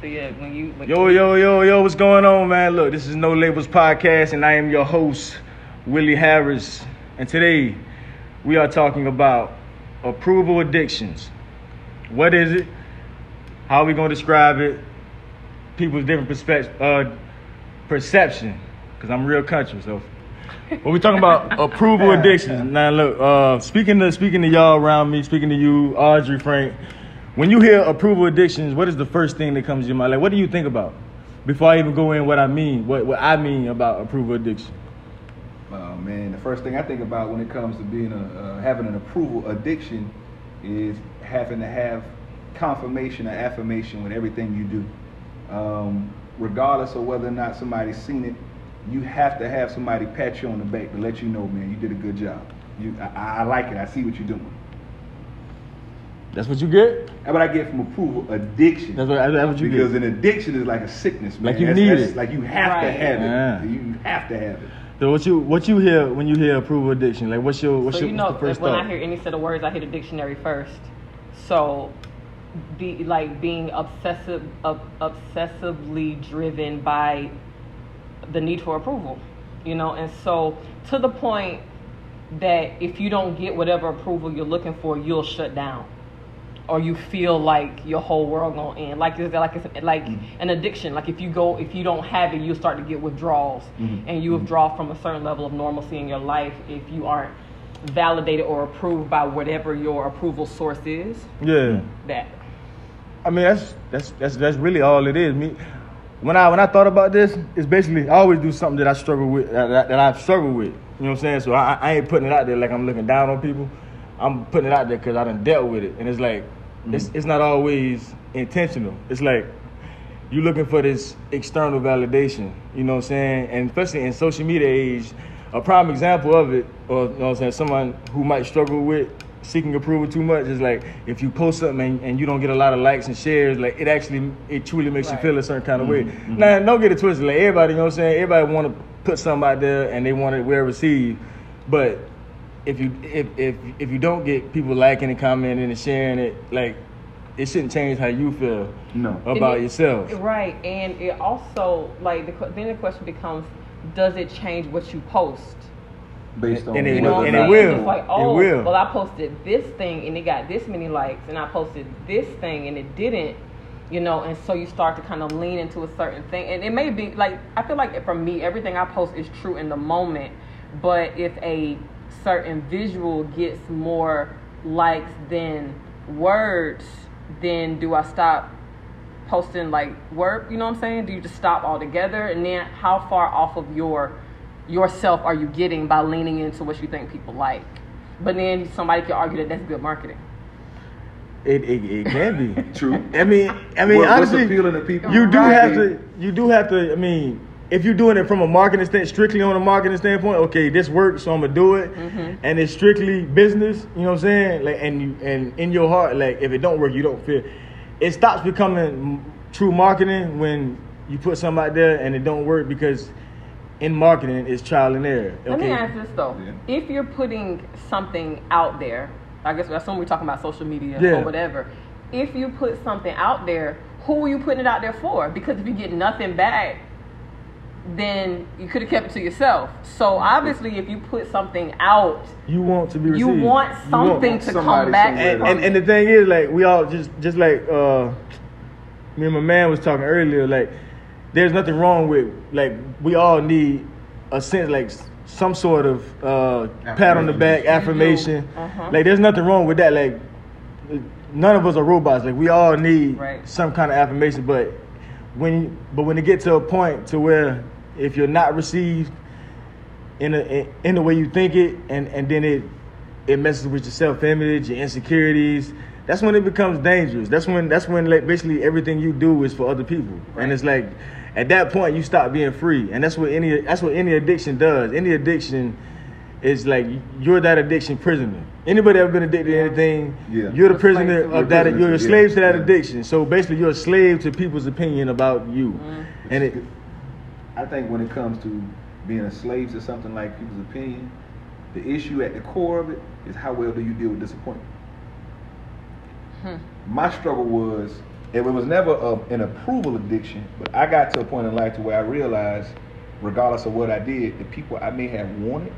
So yeah, when you when Yo, yo, yo, yo, what's going on, man? Look, this is No Labels Podcast, and I am your host, Willie Harris. And today, we are talking about approval addictions. What is it? How are we going to describe it? People's different perspective, uh, perception, because I'm real country, so. But we talking about approval addictions. Now, look, uh, speaking to speaking to y'all around me, speaking to you, Audrey, Frank. When you hear approval addictions, what is the first thing that comes to your mind? Like, what do you think about? Before I even go in, what I mean, what what I mean about approval addiction. Oh man, the first thing I think about when it comes to being a uh, having an approval addiction is having to have confirmation or affirmation with everything you do, um, regardless of whether or not somebody's seen it. You have to have somebody pat you on the back to let you know, man, you did a good job. You, I, I like it. I see what you're doing. That's what you get. That's what I get from approval addiction. That's what, that's what you because get. an addiction is like a sickness, man. Like you That's- need that's it. Like you have Right. to have it. Yeah. You have to have it. So what you what you hear when you hear approval addiction? Like, what's your what's so your you what's know the first when thought? I hear any set of words, I hit a dictionary first. So, be like being obsessive, ob- obsessively driven by the need for approval, you know, and so to the point that if you don't get whatever approval you're looking for, you'll shut down, or you feel like your whole world gonna end. Like it's like it's like mm-hmm. an addiction. Like if you go, if you don't have it, you start to get withdrawals, mm-hmm. and you mm-hmm. withdraw from a certain level of normalcy in your life if you aren't validated or approved by whatever your approval source is. yeah. That I mean, that's that's that's that's really all it is. Me, when I when I thought about this, it's basically I always do something that I struggle with that, that, that I've struggled with. You know what I'm saying? So I, I ain't putting it out there like I'm looking down on people. I'm putting it out there because I done dealt with it, and it's like Mm-hmm. it's it's not always intentional. It's like you're looking for this external validation. You know what I'm saying? And especially in social media age, a prime example of it, or you know what I'm saying, someone who might struggle with seeking approval too much is like if you post something and, and you don't get a lot of likes and shares, like it actually it truly makes Right. you feel a certain kind of way. Mm-hmm. Now don't get it twisted. Like everybody, you know what I'm saying? Everybody want to put something out there and they want it well received, but if you if if if you don't get people liking and commenting and sharing it, like it shouldn't change how you feel No. about it- yourself. Right, and it also like the, then the question becomes, does it change what you post? Based on And it You know and it will. It's like, It oh, will. well, I posted this thing and it got this many likes, and I posted this thing and it didn't. You know, and so you start to kind of lean into a certain thing, and it may be like I feel like for me, everything I post is true in the moment. But if a certain visual gets more likes than words, then do I stop posting like work? You know what I'm saying? Do you just stop altogether? And then how far off of your yourself are you getting by leaning into what you think people like? But then somebody could argue that that's good marketing. It, it, it can be. True. I mean, I mean, What- what's honestly, appealing to people? you do Right. have to. You do have to. I mean, if you're doing it from a marketing stand, strictly on a marketing standpoint, okay, this works, so I'm gonna do it, mm-hmm. and it's strictly business. You know what I'm saying? Like, and you and in your heart, like, if it don't work, you don't feel. It stops becoming true marketing when you put something out there and it don't work because in marketing it's trial and error. Okay. Let me ask this though: Yeah. If you're putting something out there, I guess that's when we're talking about social media Yeah. or whatever. If you put something out there, who are you putting it out there for? Because if you get nothing back, then you could have kept it to yourself. So obviously, if you put something out, You want to be received. you received. want You something to come back and, and, and the thing is, like we all just just like uh, me and my man was talking earlier. Like, there's nothing wrong with like we all need a sense like some sort of uh, pat on the back, affirmation. Uh-huh. Like, there's nothing wrong with that. Like, none of us are robots. Like, we all need Right. some kind of affirmation. But when but when it gets to a point to where if you're not received in a in the way you think it, and and then it it messes with your self image, your insecurities. That's when it becomes dangerous. That's when that's when like basically everything you do is for other people, and it's like at that point you stop being free, and that's what any that's what any addiction does. Any addiction is like you're that addiction prisoner. Anybody ever been addicted to anything? Yeah. You're the You're prisoner of that. Prisoner You're a to- yeah. slave to that Yeah. addiction. So basically, you're a slave to people's opinion about you, Mm-hmm. and it. I think when it comes to being a slave to something like people's opinion, the issue at the core of it is how well do you deal with disappointment. Hmm. My struggle was it was never a, an approval addiction, but I got to a point in life to where I realized, regardless of what I did, the people I may have wanted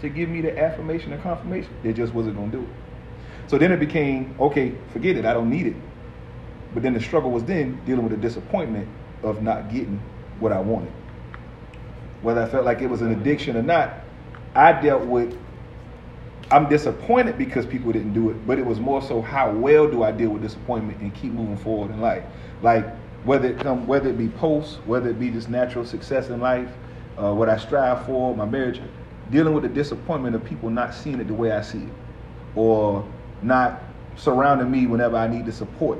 to give me the affirmation and confirmation, they just wasn't gonna do it. So then it became, okay, forget it, I don't need it. But then the struggle was then dealing with the disappointment of not getting what I wanted. Whether I felt like it was an addiction or not, I dealt with I'm disappointed because people didn't do it, but it was more so how well do I deal with disappointment and keep moving forward in life. Like whether it come whether it be post, whether it be just natural success in life, uh, what I strive for, my marriage, dealing with the disappointment of people not seeing it the way I see it, or not surrounding me whenever I need the support.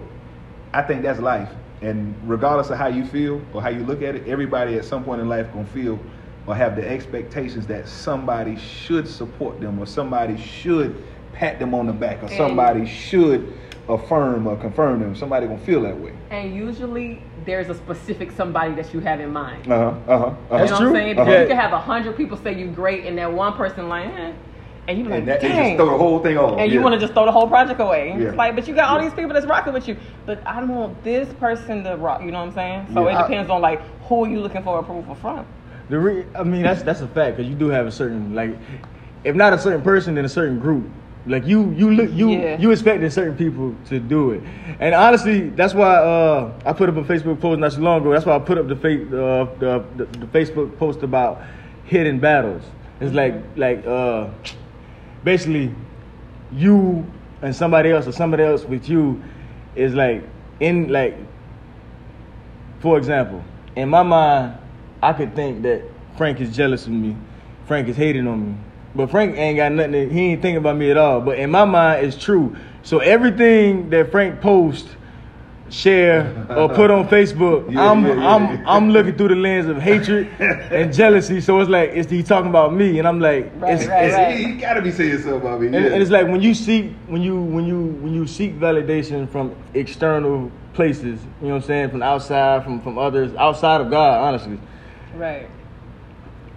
I think that's life. And regardless of how you feel or how you look at it, everybody at some point in life gonna feel or have the expectations that somebody should support them or somebody should pat them on the back or And- somebody should affirm or confirm them. Somebody gonna feel that way. And usually there's a specific somebody that you have in mind. Uh huh. Uh huh. Uh-huh. You That's know true. what I'm saying? Because Uh-huh. you can have a hundred people say you're great, and that one person like, eh, and you be like, And that dang. just throw the whole thing off. and you want to just throw the whole project away. Yeah. Like, but you got all Yeah. these people that's rocking with you. But I don't want this person to rock. You know what I'm saying? So Yeah. it depends on like who are you looking for approval from. The re- I mean, that's that's a fact because you do have a certain like, if not a certain person, then a certain group. Like you, you look, you Yeah. you expecting certain people to do it, and honestly, that's why uh, I put up a Facebook post not too long ago. That's why I put up the fa- uh, the, the the Facebook post about hidden battles. It's like like uh, basically you and somebody else or somebody else with you is like in like for example, in my mind, I could think that Frank is jealous of me. Frank is hating on me. But Frank ain't got nothing, to, he ain't thinking about me at all. But in my mind, it's true. So everything that Frank posts, share, or put on Facebook, Yeah, I'm, yeah, yeah, I'm. I'm looking through the lens of hatred and jealousy. So it's like, it's he talking about me. And I'm like, Right, it's, right, it's, right. You, you gotta be saying something about me. and, yeah. and it's like when you seek when you when you when you seek validation from external places, you know what I'm saying, from outside, from from others, outside of God, honestly, Right.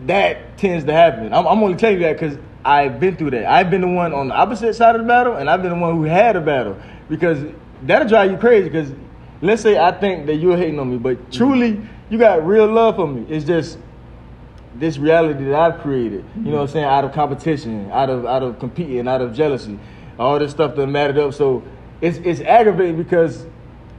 that tends to happen. I'm, I'm only telling you that because I've been through that. I've been the one on the opposite side of the battle, and I've been the one who had a battle because that'll drive you crazy. Because let's say I think that you're hating on me, but mm-hmm. truly you got real love for me. It's just this reality that I've created. You know what I'm mm-hmm. saying? Out of competition, out of out of competing, out of jealousy, all this stuff that mattered up. So it's it's aggravating because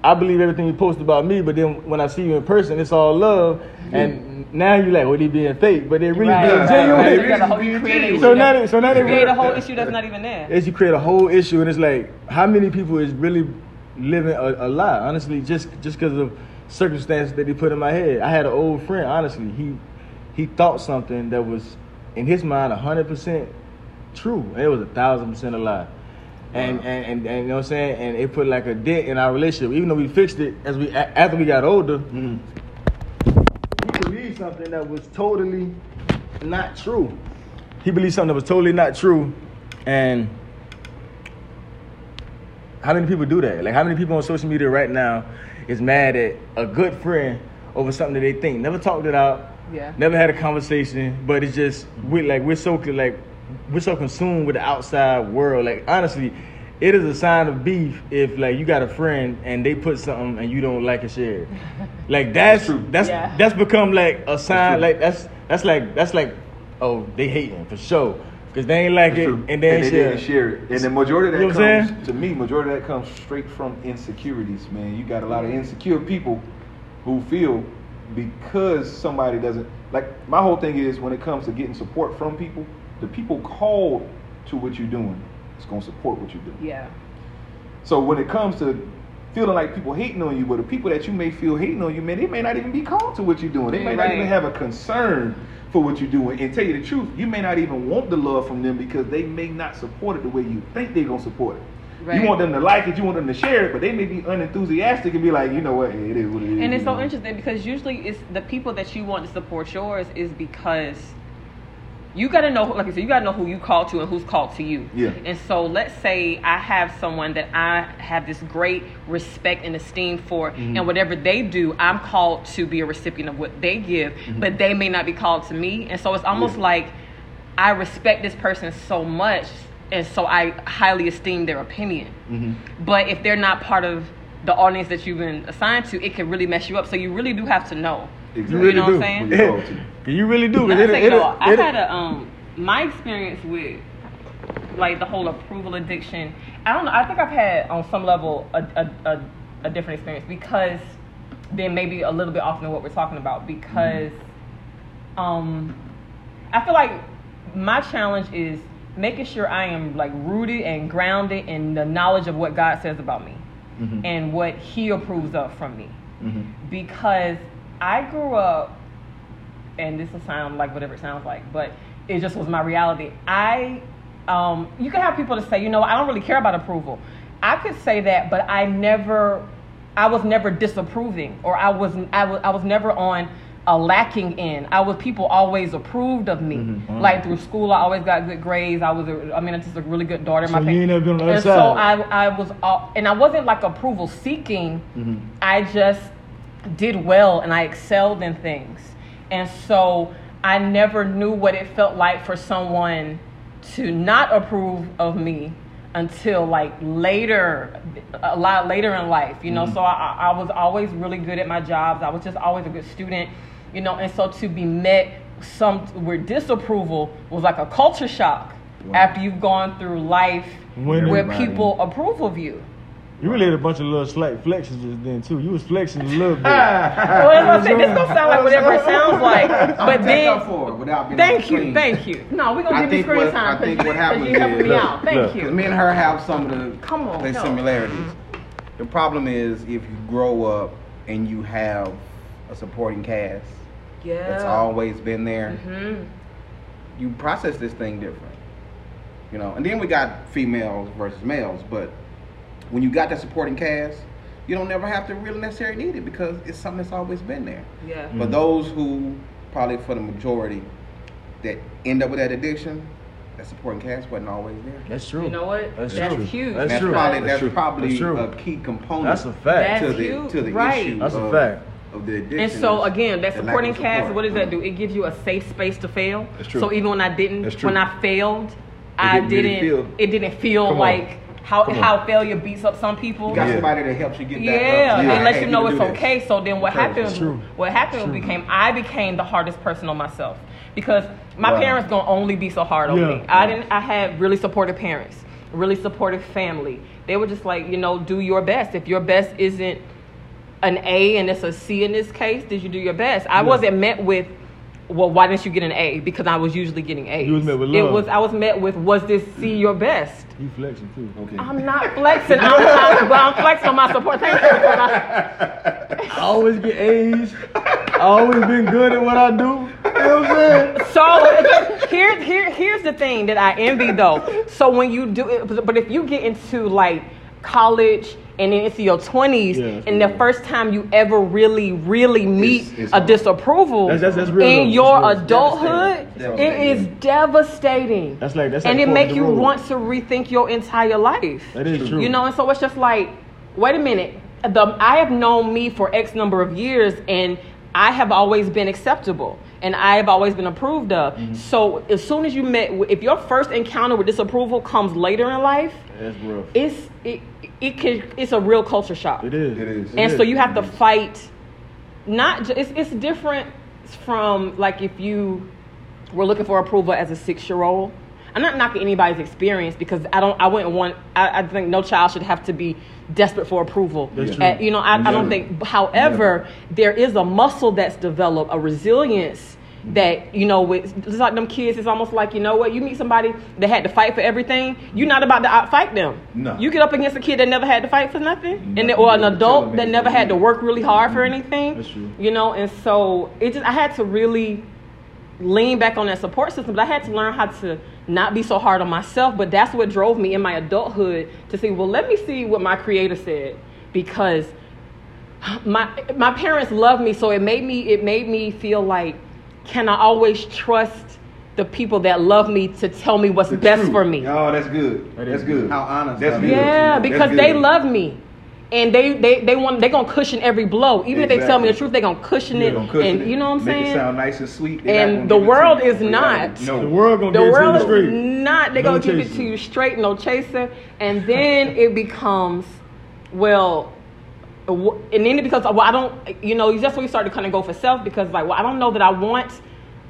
I believe everything you post about me, but then when I see you in person, it's all love. And now you're like, well, they being fake, but they really Right, being right, genuine. right. They You got a whole- really you create. So now that- they- so now they you create a whole issue that's not even there. Is you create a whole issue, and it's like, how many people is really living a, a lie? Honestly, just just because of circumstances that he put in my head. I had an old friend. Honestly, he he thought something that was in his mind hundred percent true, and it was a thousand percent a lie. And, Wow. and, and, and you know what I'm saying? And it put like a dent in our relationship. Even though we fixed it as we a- after we got older, Mhm. he believed something that was totally not true. He believed something that was totally not true. And how many people do that? Like how many people on social media right now is mad at a good friend over something that they think never talked it out, Yeah. never had a conversation, but it's just we like we're so like we're so consumed with the outside world. Like honestly, it is a sign of beef if like you got a friend and they put something and you don't like it share. it. Like that's That's that's Yeah. that's become like a sign. true. Like that's that's like that's like oh they hating for sure because they ain't like it and they ain't they share. didn't share it. And the majority of You that know comes to me, majority of that comes straight from insecurities, man. You got a lot of insecure people who feel because somebody doesn't like my whole thing is when it comes to getting support from people, the people called to what you're doing is gonna support what you're doing. Yeah. So when it comes to feeling like people hating on you, but the people that you may feel hating on you, man, they may not even be called to what you're doing. They may not even have a concern for what you're doing. And tell you the truth, you may not even want the love from them because they may not support it the way you think they're gonna support it. Right. You want them to like it, you want them to share it, but they may be unenthusiastic and be like, you know what, it is what it is. And it's so interesting because usually it's the people that you want to support yours is because you got to know, like I said, you got to know who you call to and who's called to you. Yeah. And so let's say I have someone that I have this great respect and esteem for, Mm-hmm. and whatever they do, I'm called to be a recipient of what they give, but they may not be called to me. And so it's almost Mm-hmm. Yeah. like I respect this person so much, and so I highly esteem their opinion. Mhm. But if they're not part of the audience that you've been assigned to, it can really mess you up. So you really do have to know. Exactly. You really know what do. I'm saying? When you're told to. you really do. 'cause I it- say it- no. I had a um my experience with like the whole approval addiction. I don't know. I think I've had on some level a a, a, a different experience because then maybe a little bit off than what we're talking about because um I feel like my challenge is making sure I am like rooted and grounded in the knowledge of what God says about me Mhm. and what He approves of from me Mhm. because I grew up, and this will sound like whatever it sounds like, but it just was my reality. I, um, you can have people to say, you know, I don't really care about approval. I could say that, but I never, I was never disapproving, or I was, I was, I was never on a lacking in. I was people always approved of me. Mhm. Like through school, I always got good grades. I was, a, I mean, I'm just a really good daughter. So you ain't never been on and side. so I, I was, all, and I wasn't like approval seeking. Mhm. I just did well and I excelled in things. And so I never knew what it felt like for someone to not approve of me until like later, a lot later in life, you know. Mm-hmm. So I, I was always really good at my jobs. I was just always a good student, you know. And so to be met some with disapproval was like a culture shock Wow. after you've gone through life where everybody- people approve of you. You really had a bunch of little slight flexes just then too. You was flexing a little bit. Well, that's what I'm saying. This don't sound like whatever it sounds like, I'm but then for it without being thank you, screen. thank you. No, we're gonna I give you think screen what- time. I think 'cause what you- happens 'cause you helping is- me Look, out. Thank look. You. me and her have some of the Come on, the no. similarities. The problem is if you grow up and you have a supporting cast Yeah. that's always been there, hmm you process this thing different. You know, and then we got females versus males, but when you got that supporting cast, you don't never have to really necessarily need it because it's something that's always been there. Yeah. But mm-hmm. those who probably for the majority that end up with that addiction, that supporting cast wasn't always there. That's true. You know what? That's, That's true. huge. That's that's true. probably That's that's, true. probably That's true. a key component That's a fact. to That's the huge. to the Right. issue That's a fact. of the addiction. And so again, that supporting of cast, what does that mm-hmm. do? It gives you a safe space to fail. That's true. So even when I didn't, when I failed, I didn't didn't. feel- It didn't feel Come like on. How how failure beats up some people. You got Yeah. somebody that helps you get back Yeah, up. they Yeah. let you know can it's do this. okay. So then what happened? What happened True. became I became the hardest person on myself because my Wow. parents gonna only be so hard on Yeah. me. I didn't. I had really supportive parents, really supportive family. They were just like, you know, do your best. If your best isn't an A and it's a C in this case, did you do your best? I Yeah. wasn't met with. Well, why didn't you get an A? Because I was usually getting A's. You was met with It was. I was met with. Was this C your best? You flexing too. Okay. I'm not flexing. I'm, I'm, but I'm flexing on my support. Thank you. for my- I always get A's. I always been good at what I do. You know what I'm saying? So here, here, here's the thing that I envy though. So when you do it, but if you get into like college and then into your 20s, Yeah, and the first time you ever really, really meet it's a hard. disapproval That's- that's- that's real, in though. your real. adulthood, Devastating. it is devastating. That's like that's and like it make you road. want to rethink your entire life. That is true. You know, and so it's just like, wait a minute. The I have known me for X number of years, and I have always been acceptable, and I have always been approved of. Mm-hmm. So as soon as you met, if your first encounter with disapproval comes later in life, it's it it can it's a real culture shock. It is. It is. It And is. so you have to fight. Not ju- it's it's different from like if you were looking for approval as a six year old. I'm not knocking anybody's experience because I don't. I wouldn't want. I, I think no child should have to be desperate for approval. That's Uh, true. you know, I, I don't think. However, there is a muscle that's developed, a resilience that you know, with just like them kids, it's almost like you know what. You meet somebody that had to fight for everything. You're not about to outfight them. No. You get up against a kid that never had to fight for nothing, and or an adult that never had to work really hard for anything. That's true. You know, and so it just I had to really lean back on that support system, but I had to learn how to not be so hard on myself. But that's what drove me in my adulthood to say, well, let me see what my creator said because my my parents loved me, so it made me it made me feel like can I always trust the people that love me to tell me what's The best truth. for me? Oh, that's good. That that's is good. How honest That's good. is. Yeah, That's because good. they love me. And they they they want they gonna cushion every blow. Even if they tell me the truth, they gonna cushion They it. gonna cushion and it. you know what I'm Make saying? it sound nice and sweet. They not And the give it to world is not. No. The world gonna the get it to world you is straight. not. They're No gonna give it to you straight, no chaser. And then it becomes, well, wh- and then it because well, I don't, you know, that's when you start to kind of go for self because like, well, I don't know that I want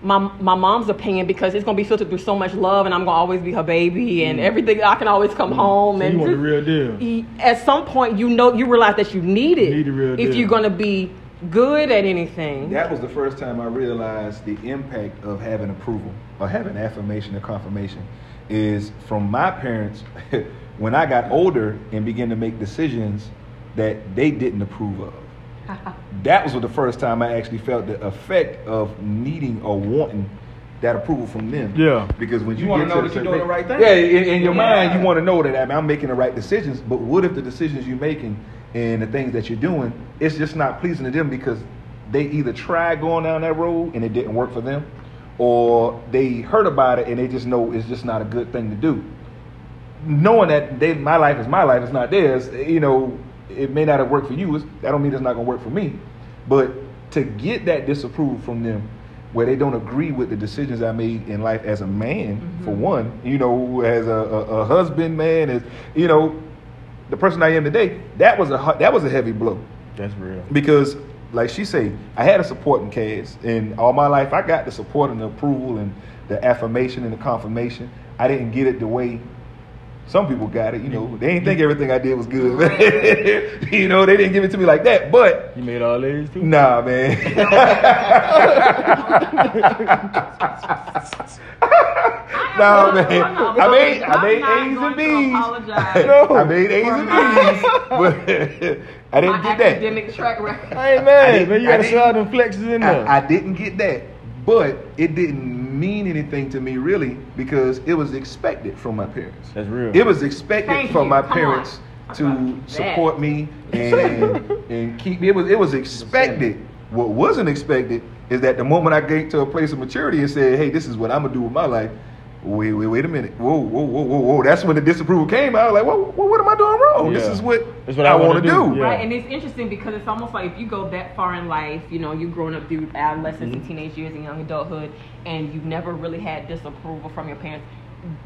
my my mom's opinion because it's gonna be filtered through so much love, and I'm gonna always be her baby, and mm. everything. I can always come mm. home So and you want the real deal. At some point, you know, you realize that you need it Need the real if deal. you're gonna be good at anything. That was the first time I realized the impact of having approval or having affirmation or confirmation is from my parents when I got older and began to make decisions that they didn't approve of. that was the first time I actually felt the effect of needing or wanting that approval from them. Yeah. Because when you, You wanna know that you're doing the right thing. Yeah, in, in your Yeah. mind, you want to know that I mean, I'm making the right decisions. But what if the decisions you're making and the things that you're doing, it's just not pleasing to them because they either tried going down that road and it didn't work for them, or they heard about it and they just know it's just not a good thing to do. Knowing that they, my life is my life, it's not theirs. You know, it may not have worked for you. It's, that don't mean it's not gonna work for me. But to get that disapproval from them, where they don't agree with the decisions I made in life as a man, for mm-hmm. one, you know, as a, a, a husband, man, as you know, the person I am today, that was a that was a heavy blow That's real. because like she say i had a supporting cast and all my life i got the support and the approval and the affirmation and the confirmation i didn't get it the way some people got it you know they didn't think everything i did was good you know they didn't give it to me like that but You made all A's too. nah man nah man i made i made a's and b's Apologize i made a's and b's but i didn't my get that academic track record. I ain't I mad, didn't- man. You gotta didn't- show out them flexes in there. I, I didn't get that, but it didn't mean anything to me really because it was expected from my parents. That's real. It was expected Thank from you. my Come parents on. to support me and and keep me. It was it was expected. What wasn't expected is that the moment I get to a place of maturity and said, "Hey, this is what I'm gonna do with my life." Wait, wait, wait a minute. Whoa, whoa, whoa, whoa, whoa. That's when the disapproval came I was Like, whoa, whoa what am I doing wrong? This is what, That's what I, I want wanna do. do. Yeah. Right, and it's interesting because it's almost like if you go that far in life, you know, you've grown up through adolescence Mm-hmm. and teenage years and young adulthood, and you've never really had disapproval from your parents.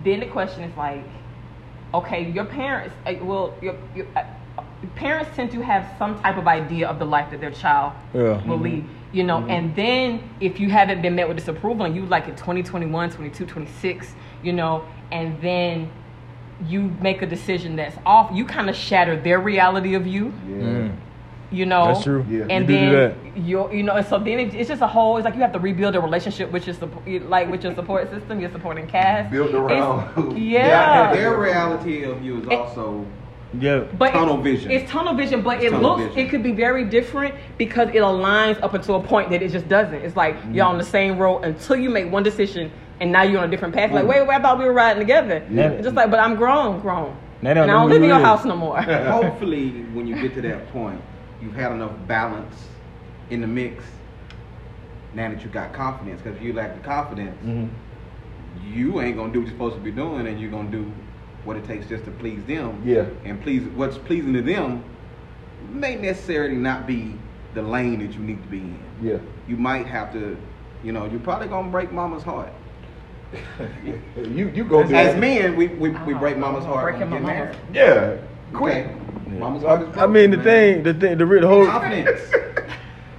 Then the question is like, okay, your parents, uh, well, your, your uh, parents tend to have some type of idea of the life that their child Yeah. will lead. You know, and then if you haven't been met with disapproval and you like at 20, 21, 22, 26, you know, and then you make a decision that's off, you kind of shatter their reality of you Yeah. Mm. you know. That's true. Yeah. And You do do then you you know, so then it, it's just a whole. It's like you have to rebuild a relationship with your support, like with your support system, your supporting cast. Built around It's- yeah. Their reality of you is also Yeah. But Tunnel it- vision. It's tunnel vision, but It's it looks vision. it could be very different because it aligns up until a point that it just doesn't. It's like Mm. you're on the same road until you make one decision and now you're on a different path. Mm. Like, wait, wait, I thought we were riding together. Yeah. Just like, but I'm grown, grown. Now and I don't live in your is. house no more. hopefully when you get to that point, you've had enough balance in the mix. Now that you got confidence, because if you lack the confidence, Mhm. you ain't gonna do what you're supposed to be doing, and you're gonna do what it takes just to please them. Yeah. And please, what's pleasing to them may necessarily not be the lane that you need to be in. Yeah. You might have to, you know, you're probably gonna break mama's heart. you you go As, do as men, we, we, we oh, break mama's heart Breaking when we my get mama's- married. Yeah. Quick. Okay. Mama's heart is I mean, the broken, thing, the thing, the, re- the whole. Confidence.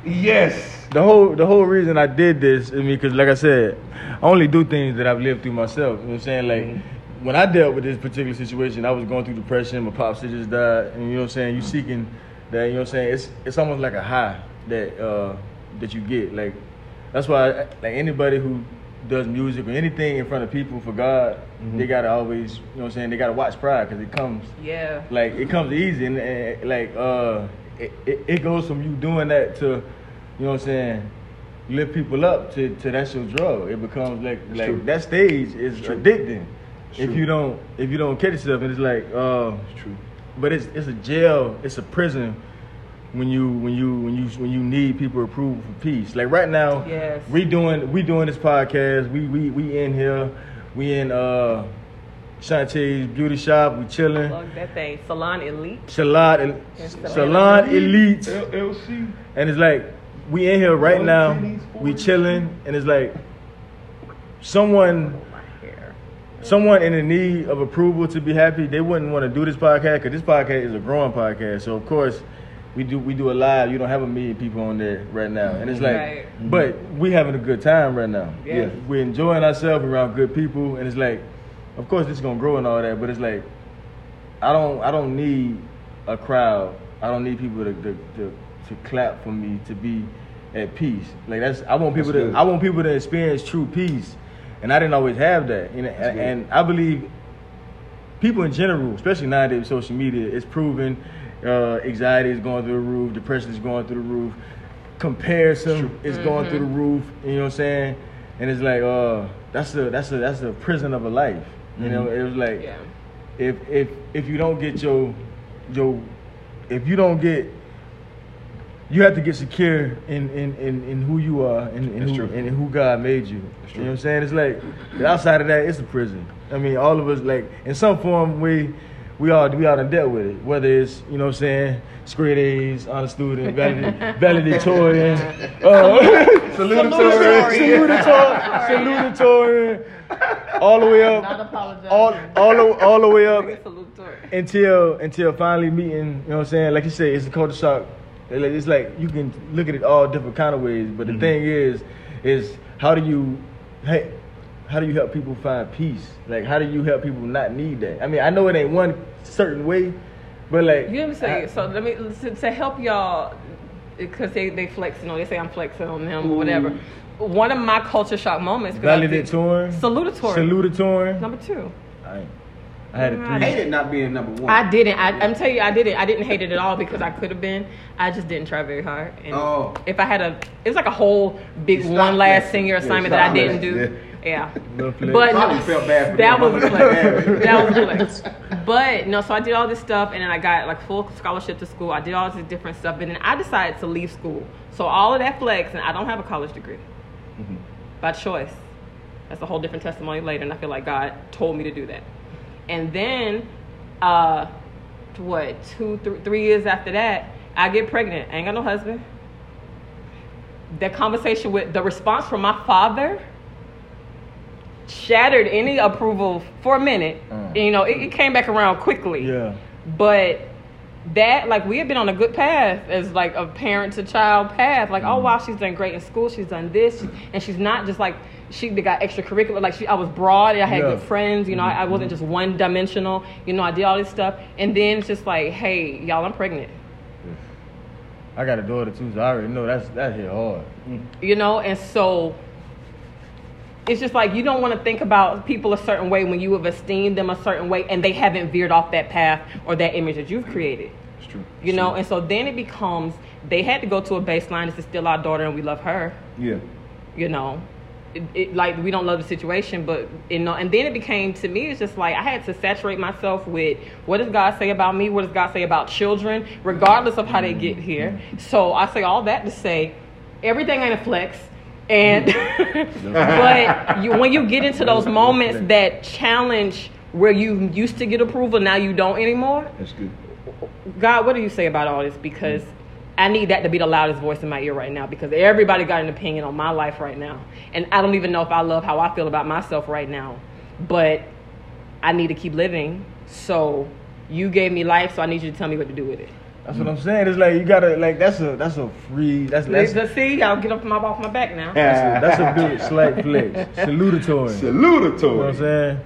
Yes. the whole, the whole reason I did this, I mean, because like I said, I only do things that I've lived through myself. You know what I'm saying? Like, mm-hmm. When I dealt with this particular situation, I was going through depression. My pops had just died, and you know what I'm saying. You seeking that, you know what I'm saying. It's it's almost like a high that uh that you get. Like, that's why like anybody who does music or anything in front of people for God, they gotta always, you know what I'm saying. They gotta watch pride because it comes yeah. like it comes easy and, and like uh it, it, it goes from you doing that to you know what I'm saying lift people up to, to that's your drug it becomes like like true. that stage is true. addicting It's if you don't if you don't catch yourself and it's like uh It's true. but it's it's a jail it's a prison when you when you when you when you need people approval for peace like right now Yes. we doing we doing this podcast we we we in here we in uh Shantae's beauty shop we chilling Plug that thing. Salon Elite. Salon, Yes, Salon Salon Elite, LLC. and it's like we in here right One now, we chilling, and it's like someone, Hair. Someone in the need of approval to be happy. They wouldn't want to do this podcast because this podcast is a growing podcast. So of course, we do we do a live. You don't have a million people on there right now, and it's like, Right. Mm-hmm. but we having a good time right now. Yes. we're enjoying ourselves around good people, and it's like, of course, this is gonna grow and all that, but it's like, I don't I don't need a crowd. I don't need people to to, to, to clap for me to be at peace. Like that's I want people That's to good. I want people to experience true peace, and I didn't always have that. You know, and, and I believe people in general, especially nowadays with social media, it's proven uh, anxiety is going through the roof, depression is going through the roof, comparison is going through the roof. You know what I'm saying? And it's like, uh, that's a that's a that's a prison of a life. You know, it was like Yeah. if if if you don't get your your if you don't get you have to get secure in in, in, in who you are and, and That's who and who God made you. You know what. I'm saying? It's like outside of that, it's a prison. I mean, all of us like in some form we we all we all done dealt with it. Whether it's you know what I'm saying, straight A's, honor student, valed- valedictorian, uh, salutatorian, salutatorian, salutatorian, all the way up, all all the, all the way up until until finally meeting. You know what I'm saying? Like you said, it's a culture shock. It's like- you can look at it all different kind of ways, but the Mhm. thing is, is how do you, hey, how do you help people find peace? Like how do you help people not need that? I mean, I know it ain't one certain way, but like You know what I'm saying? I- So let me to, to help y'all because they they flexing on. They say I'm flexing on them or whatever. One of my culture shock moments. 'cause I did- valedictorian, Salutatory. salutatorian. Number two. I, had a three. I hated not being number one. I didn't. I, I'm telling you, I didn't. I didn't hate it at all because I could have been. I just didn't try very hard. And Oh. if I had a, it was like a whole big one last flexing. senior assignment stop that I didn't flexing, do. Yeah. Little flex. But no, Probably felt bad for that was a flex. that was a flex. But no, so I did all this stuff, and then I got like full scholarship to school. I did all this different stuff, and then I decided to leave school. So all of that flex, and I don't have a college degree Mhm. by choice. That's a whole different testimony later, and I feel like God told me to do that. And then, uh, what two, th- three years after that, I get pregnant. I ain't got no husband. That conversation with the response from my father shattered any approval for a minute. Mm. And, you know, it, it came back around quickly. Yeah. But that, like, we have been on a good path as like a parent to child path. Like, oh wow, she's done great in school. She's done this, and she's not just like she got extracurricular. Like, she, I was broad. And I had Yeah. good friends. You know, I, I mm-hmm. wasn't just one dimensional. You know, I did all this stuff, and then it's just like, hey, y'all, I'm pregnant. I got a daughter too, so I already know that's that hit hard. Mm. you know and so it's just like you don't want to think about people a certain way when you have esteemed them a certain way and they haven't veered off that path or that image that you've created It's true. you know and so then it becomes they had to go to a baseline this is still our daughter and we love her Yeah. you know it, it, like we don't love the situation but you know and then it became to me it's just like i had to saturate myself with what does god say about me? What does god say about children? Regardless of how they get here. So i say all that to say everything ain't a flex and but you, when you get into those moments that challenge where you used to get approval now you don't anymore That's good. God, what do you say about all this? Because I need that to be the loudest voice in my ear right now because everybody got an opinion on my life right now. And I don't even know if I love how I feel about myself right now. But I need to keep living. So you gave me life, so I need you to tell me what to do with it. That's what I'm saying. It's like you gotta like that's a that's a free that's that's Let's, let's see, I'll get up my, off my back now. that's a, that's a big slight flex. Salutatory. Salutatory. You know what I'm saying?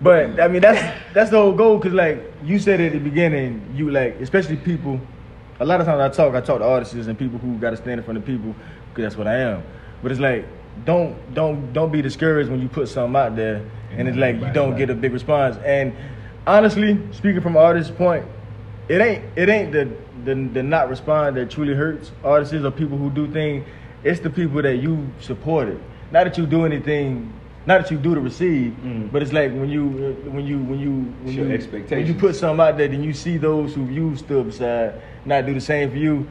But I mean that's that's the whole goal because like you said at the beginning, you like especially people. A lot of times I talk, I talk to artists and people who got to stand in front of people because that's what I am. But it's like don't don't don't be discouraged when you put something out there and it's like you don't get a big response. And honestly, speaking from artist's point, it ain't it ain't the the, the not respond that truly hurts artists or people who do things. It's the people that you supported. Not that you do anything. Not that you do to receive, Mm. but it's like when you when you when you when Your you, when you put something out there, then you see those who you stood beside not do the same for you.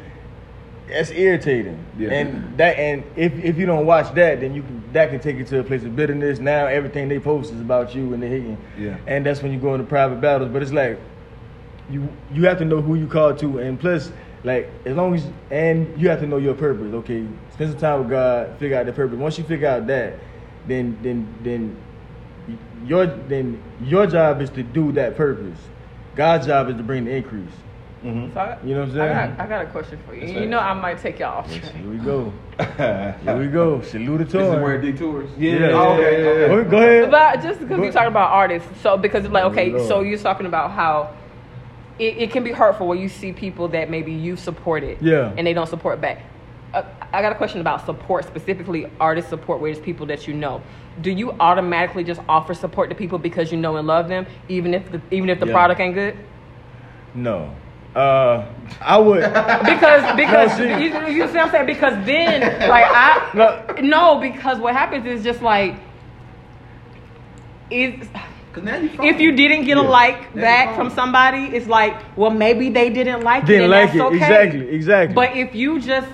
That's irritating. Yeah. And that and if if you don't watch that, then you can that can take you to a place of bitterness. Now everything they post is about you and they hating. Yeah. And that's when you go into private battles. But it's like you you have to know who you call to, and plus, like as long as and you have to know your purpose. Okay, spend some time with God, figure out the purpose. Once you figure out that, then then then your then your job is to do that purpose. God's job is to bring the increase. Mhm. So I, You know what I'm I saying? got, I got a question for you. That's you right. know I might take y'all off. Here we go. Here we go. Salutatory. This is where it detours. Yeah. Yeah. Oh, okay, yeah, yeah. Go- Go ahead. But just because Go- you're talking about artists, so because it's like okay, Lord. so you're talking about how it, it can be hurtful when you see people that maybe you supported, Yeah. and they don't support back. I got a question about support, specifically artist support, where it's people that you know. Do you automatically just offer support to people because you know and love them, even if the even if the Yeah. product ain't good? No. Uh, I would. Because because see. you, you see what I'm saying? Because then like I No. no because what happens is just like is Cause now you if you didn't get a like There back from somebody, it's like, well, maybe they didn't like it. Didn't like that's it. Okay. Exactly, exactly. But if you just,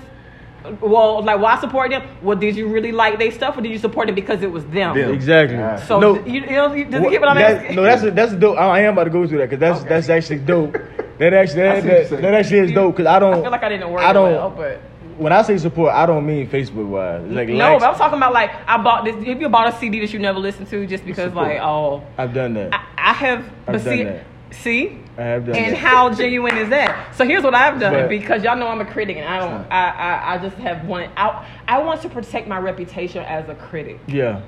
well, like, why support them? Well, did you really like their stuff, or did you support it because it was them? Them. exactly. Yeah. So no, you, you know, you- does you What- get what I'm that- asking? No, that's a, that's a dope. I am about to go through that because that's Okay. that's actually dope. That actually that, see what you're that, that actually is dope because I don't. I feel like I didn't work I don't. well, but. When I say support, I don't mean Facebook wise. Like No, likes, but I'm talking about like I bought this. If you bought a CD that you never listened to, just because Support. like oh, I've done that. I, I have. I've done see, that. See, I have done and that. how genuine is that? So here's what I've done But- because y'all know I'm a critic and I don't. I, I I just have one. I I want to protect my reputation as a critic yeah.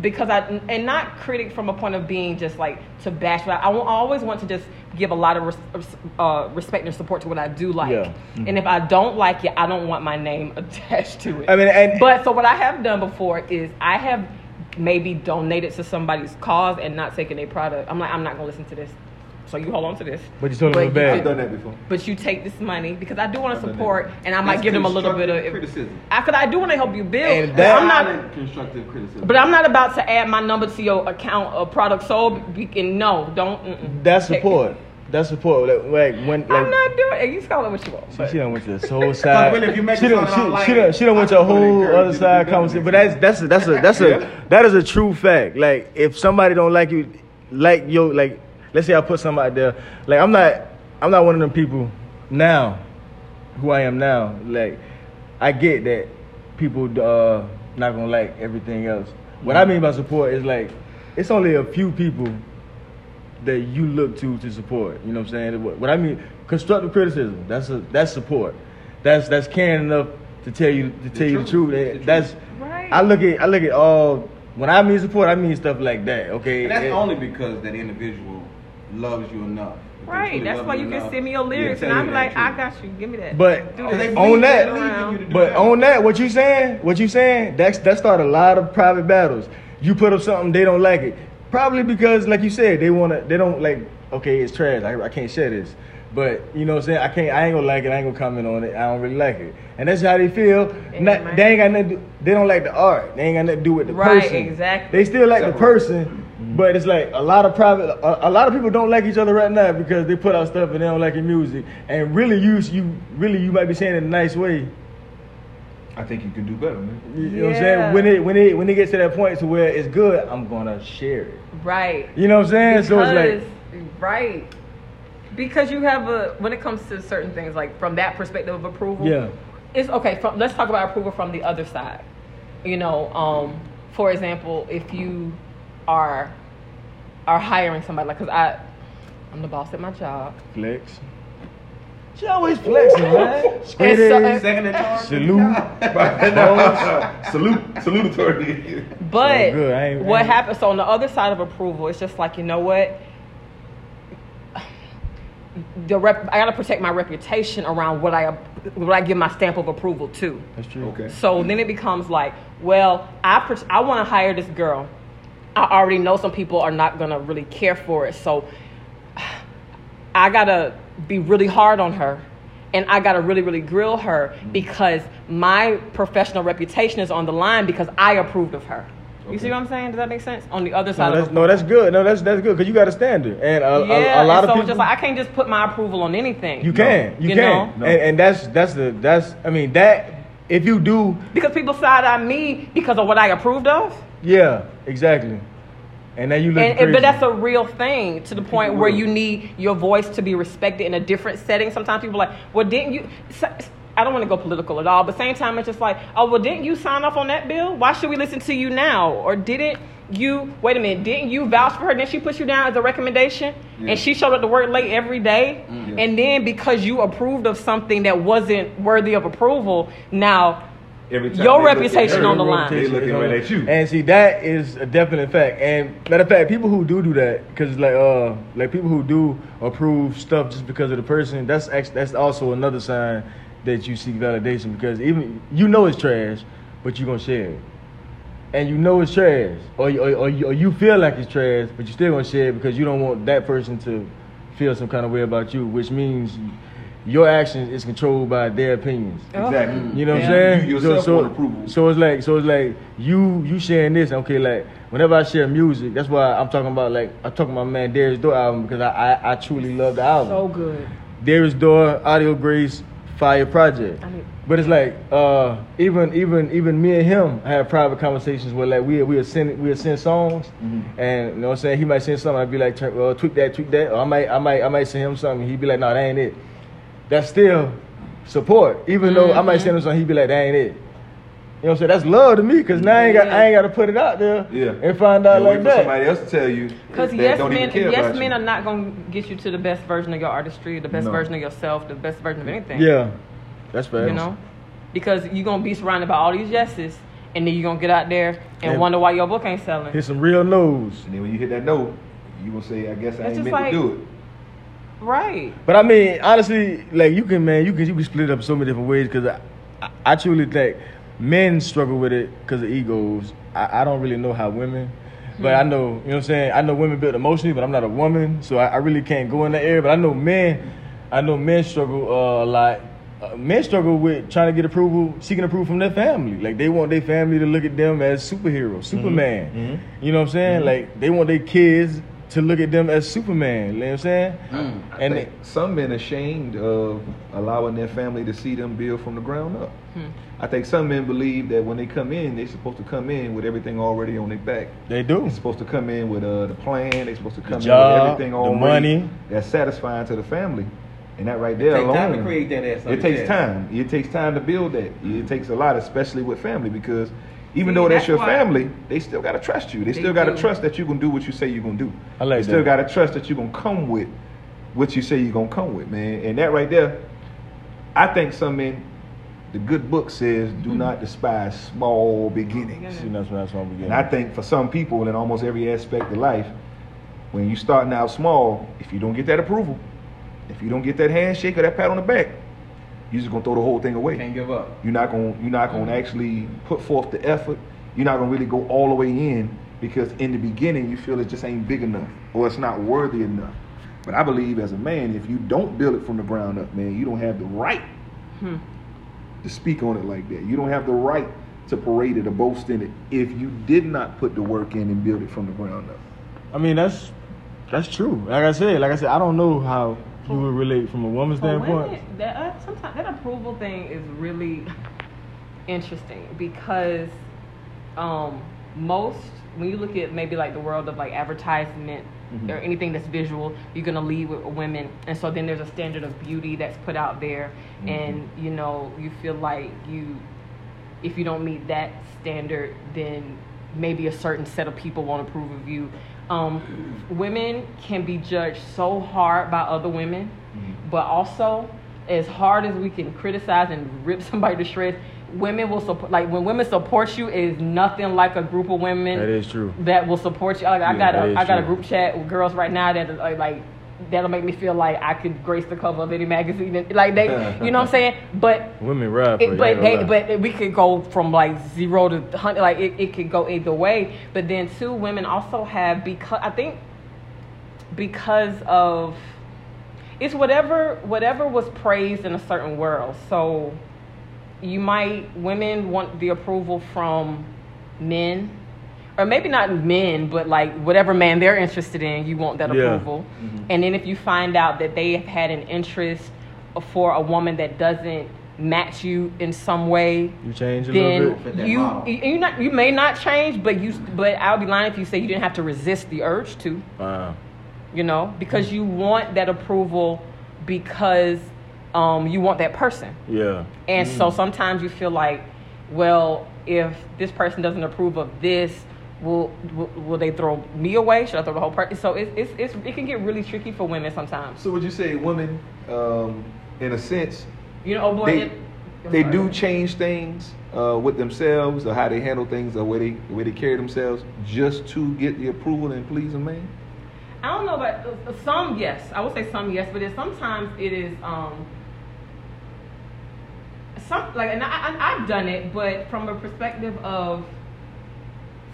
because I and not critic from a point of being just like to bash. But I, I always want to just give a lot of res, uh, respect and support to what I do like. Yeah. Mhm. And if I don't like it, I don't want my name attached to it. I mean, and But so what I have done before is I have maybe donated to somebody's cause and not taken a product. I'm like, I'm not gonna listen to this. So you hold on to this. But you told them but bad. I've done that before. But you take this money because I do want to support, and I might That's give them a little bit of. criticism. I, cause I do want to help you build. And but that- I'm not. Constructive criticism. But I'm not about to add my number to your account of product sold. be- And no, don't. Mm-mm. That's support. That's support. Like, like when like I'm not doing it. You call it what you want. She, but- she done went to the soul side. really, if you make she done, don't she, like she done, she done went to a I'm just gonna whole other side do better conversation. But next that's that's a, that's a that's a that is a true fact. Like if somebody don't like you, like yo, like let's say I put something out there. Like I'm not I'm not one of them people now, who I am now. Like I get that people uh not gonna like everything else. What I mean by support is like it's only a few people that you look to to support. You know what I'm saying? What, what I mean, constructive criticism. That's a that's support. That's that's caring enough to tell you to tell you the truth. truth. The And That's Right. I look at I look at all when I mean support, I mean stuff like that. Okay, And that's It- only because that individual loves you enough. Right. That's why you can send me your they'll lyrics, tell and I'm like, I got you. Give me that. But Do Because this. they on believe- that- they believe in you to do But that. on that, what you saying? What you saying? That's that started a lot of private battles. You put up something, they don't like it. Probably because, like you said, they wanna, they don't like. Okay, it's trash. I, I can't share this. But you know what I'm saying? I can't. I ain't gonna like it. I ain't gonna comment on it. I don't really like it, and that's how they feel. Not, they ain't got nothing. To, they don't like the art. They ain't got nothing to do with the Right, person. exactly. They still like the person, but it's like a lot of private. A, a lot of people don't like each other right now because they put out stuff and they don't like your music. And really, you you really you might be saying it in a nice way. I think you can do better, man. You know what I'm Yeah. saying? When it when it when it gets to that point to where it's good, I'm gonna share it. Right. You know what I'm saying? Because, so it's like right. Because you have a when it comes to certain things like from that perspective of approval. Yeah. It's okay. From, let's talk about approval from the other side. You know, um, for example, if you are are hiring somebody, like, cause I, I'm the boss at my job. flex. She always flexing, man. Squid so- is, uh, Second in charge. salute. Salute, salutatory. But So good. I ain't- what ain't- happens? So on the other side of approval, it's just like you know what. The rep, I gotta protect my reputation around what I what I give my stamp of approval to. That's true. Okay. So then it becomes like, well, I pr- I want to hire this girl. I already know some people are not gonna really care for it, so I gotta be really hard on her, and I gotta really really grill her mm-hmm. because my professional reputation is on the line because I approved of her. You see what I'm saying? Does that make sense? On the other No, side that's, of no, that's good. No, that's that's good because you got a standard, and a, a- yeah, a, lot and of so people. it's just like I can't just put my approval on anything. you can, you, You can. No. and, and that's that's the that's. I mean that if you do, because people side eye me because of what I approved of. Yeah, exactly. And then you look and, crazy. and- but that's a real thing to the point where you need your voice to be respected in a different setting. Sometimes people are like, well, didn't you? I don't want to go political at all, but same time it's just like, oh well, didn't you sign off on that bill? Why should we listen to you now? Or didn't you? Wait a minute, didn't you vouch for her? Didn't she put you down as a recommendation? Yeah. And she showed up to work late every day? Yeah. and then because you approved of something that wasn't worthy of approval, now Every time Your they look at reputation on the line. They looking right at you. And see, that is a definite fact. And matter of fact, people who do do that, because like uh, like people who do approve stuff just because of the person, that's actually, that's also another sign that you seek validation. Because even you know it's trash, but you're gonna share it, and you know it's trash, or you- or, or, you, or you feel like it's trash, but you're still gonna share it because you don't want that person to feel some kind of way about you, which means your actions is controlled by their opinions. Exactly. You know what Yeah. I'm saying? You yourself so, want approval. so it's like so it's like you you sharing this okay like whenever I share music that's why I'm talking about like I'm talking about my man Darius Door album because I, I I truly love the album. so good. Darius Door Audio Grace Fire Project. I mean- But it's like uh, even even even me and him have private conversations where like we we send we send songs Mhm. and you know what I'm saying he might send something I'd be like well, tweak that tweak that or I might I might I might send him something he'd be like no that ain't it. That's still support even though I might Mm-hmm. send him something he'd be like that ain't it. You know what I'm saying? That's love to me because now I ain't got I ain't got to put it out there Yeah. and find out And wait like for that. somebody else to tell you. Because yes don't even men, care yes about men you. are not gonna get you to the best version of your artistry, the best No. version of yourself, the best version of anything. Yeah, that's fair. you know, because you're gonna be surrounded by all these yeses, and then you're gonna get out there and And- wonder why your book ain't selling. Hit some real no's. And then when you hit that note, you gonna say, I guess I It's ain't meant like- to do it. Right. But I mean, honestly, like you can, man, you can you can split it up so many different ways because I, I, I truly think men struggle with it because of egos. I, I don't really know how women, but I know, you know what I'm saying. I know women build emotionally, but I'm not a woman, so I, I really can't go in that area. But I know men, I know men struggle uh, a lot. Uh, men struggle with trying to get approval, seeking approval from their family. Like they want their family to look at them as superheroes, Superman. mhm. You know what I'm saying? Like they want their kids to look at them as Superman. You know what I'm saying? Mm. I And think some men ashamed of allowing their family to see them build from the ground up. Hmm. I think some men believe that when they come in, they're supposed to come in with everything already on their back. they do. They're supposed to come in with uh, the plan. They're supposed to come job, in with everything the money. that's satisfying to the family. And that right there Take alone, time to create that ass it takes chest. time. It takes time to build that. It takes a lot, especially with family, because even See, though that's, that's your why- family, they still gotta trust you. They, They still gotta do. trust that you're gonna do what you say you're gonna do. I like they still that. gotta trust that you're gonna come with what you say you're gonna come with, man. And that right there, I think some men, the good book says, do hmm. not despise small beginnings. See, that's when that's when we. And I think for some people in almost every aspect of life, when you starting out small, if you don't get that approval, if you don't get that handshake or that pat on the back, you're just gonna throw the whole thing away. Can't give up. You're not gonna you're not gonna actually put forth the effort. You're not gonna really go all the way in because in the beginning you feel it just ain't big enough or it's not worthy enough. But I believe as a man, if you don't build it from the ground up, man, you don't have the right Hmm. to speak on it like that. You don't have the right to parade it or boast in it if you did not put the work in and build it from the ground up. I mean, that's that's true. Like I said, like I said, I don't know how you would relate from a woman's standpoint. women, that uh, sometimes that approval thing is really interesting because um, most when you look at maybe like the world of like advertisement Mhm. or anything that's visual, you're gonna lead with women, and so then there's a standard of beauty that's put out there, and you know you feel like you if you don't meet that standard, then maybe a certain set of people won't approve of you. Um, women can be judged so hard by other women, but also as hard as we can criticize and rip somebody to shreds, women will support. Like when women support you, is nothing like a group of women That is true. that will support you. Like I got a I got a group chat with girls right now that are like that'll make me feel like I could grace the cover of any magazine. And, Like they, you know what I'm saying? But Women for it, but they, lie. but we could go from like zero to hundred. Like it, it could go either way. But then two women also have because I think because of it's whatever whatever was praised in a certain world. So you might women want the approval from men or maybe not men but like whatever man they're interested in you want that Yeah. approval and then if you find out that they have had an interest for a woman that doesn't match you in some way you change a little then bit. You you you not you may not change but you but I'll be lying if you say you didn't have to resist the urge to Wow. you know, because you want that approval because um, you want that person. Yeah. And so sometimes you feel like, well, if this person doesn't approve of this, will will, will they throw me away? Should I throw the whole party? So it's, it's, it's it can get really tricky for women sometimes. So would you say women, um, in a sense, You know, oh boy, they it- they do change things uh, with themselves or how they handle things or the way they the way they carry themselves just to get the approval and please a man? I don't know, but uh, some yes, I would say some yes, but then sometimes it is um some like, and I, I I've done it, but from a perspective of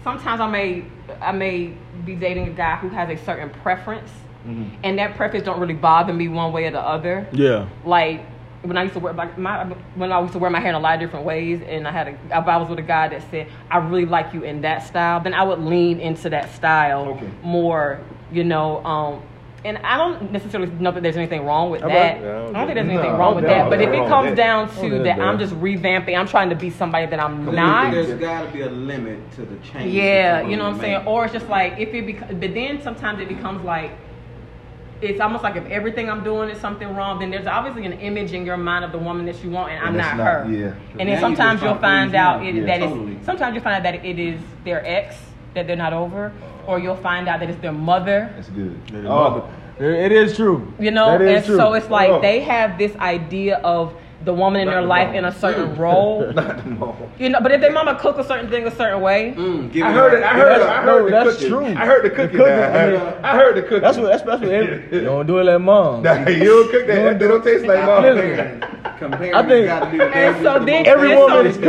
sometimes I may I may be dating a guy who has a certain preference, and that preference don't really bother me one way or the other. Yeah. Like when I used to wear my when I used to wear my hair in a lot of different ways, and I had a if I was with a guy that said I really like you in that style, then I would lean into that style Okay. more, you know. Um, and I don't necessarily know that there's anything wrong with that. about- yeah, I I don't don't think there's think- anything no, wrong with that. But if it comes with down to that I'm just revamping, I'm trying to be somebody that I'm not. There's got to be a limit to the change. Yeah, you know what I'm saying? Or it's just like if it becomes, but then sometimes it becomes like it's almost like if everything I'm doing is something wrong, then there's obviously an image in your mind of the woman that you want, and, I'm not, not- her. yeah. And then Now you sometimes you'll find out you. it, Yeah, that totally. it's sometimes you find out that it is their ex that they're not over, or you'll find out that it's their mother. That's good. It is, Oh, it is true. You know, That is and true. so it's like Oh. they have this idea of the woman in Not their the life mom. in a certain role. not the mom. You know, but if their mama cook a certain thing a certain way, Mm, give I heard it. I heard it. That's- I heard no, the that's cooking. true. I heard the cooking. cooking, now. I mean, I heard the cooking. That's what. That's that's what. Every, you don't do it like mom. Nah, you don't cook that. They don't taste like mom. Listen. Comparing I think- got to be And so with the then- most- Every and so- woman is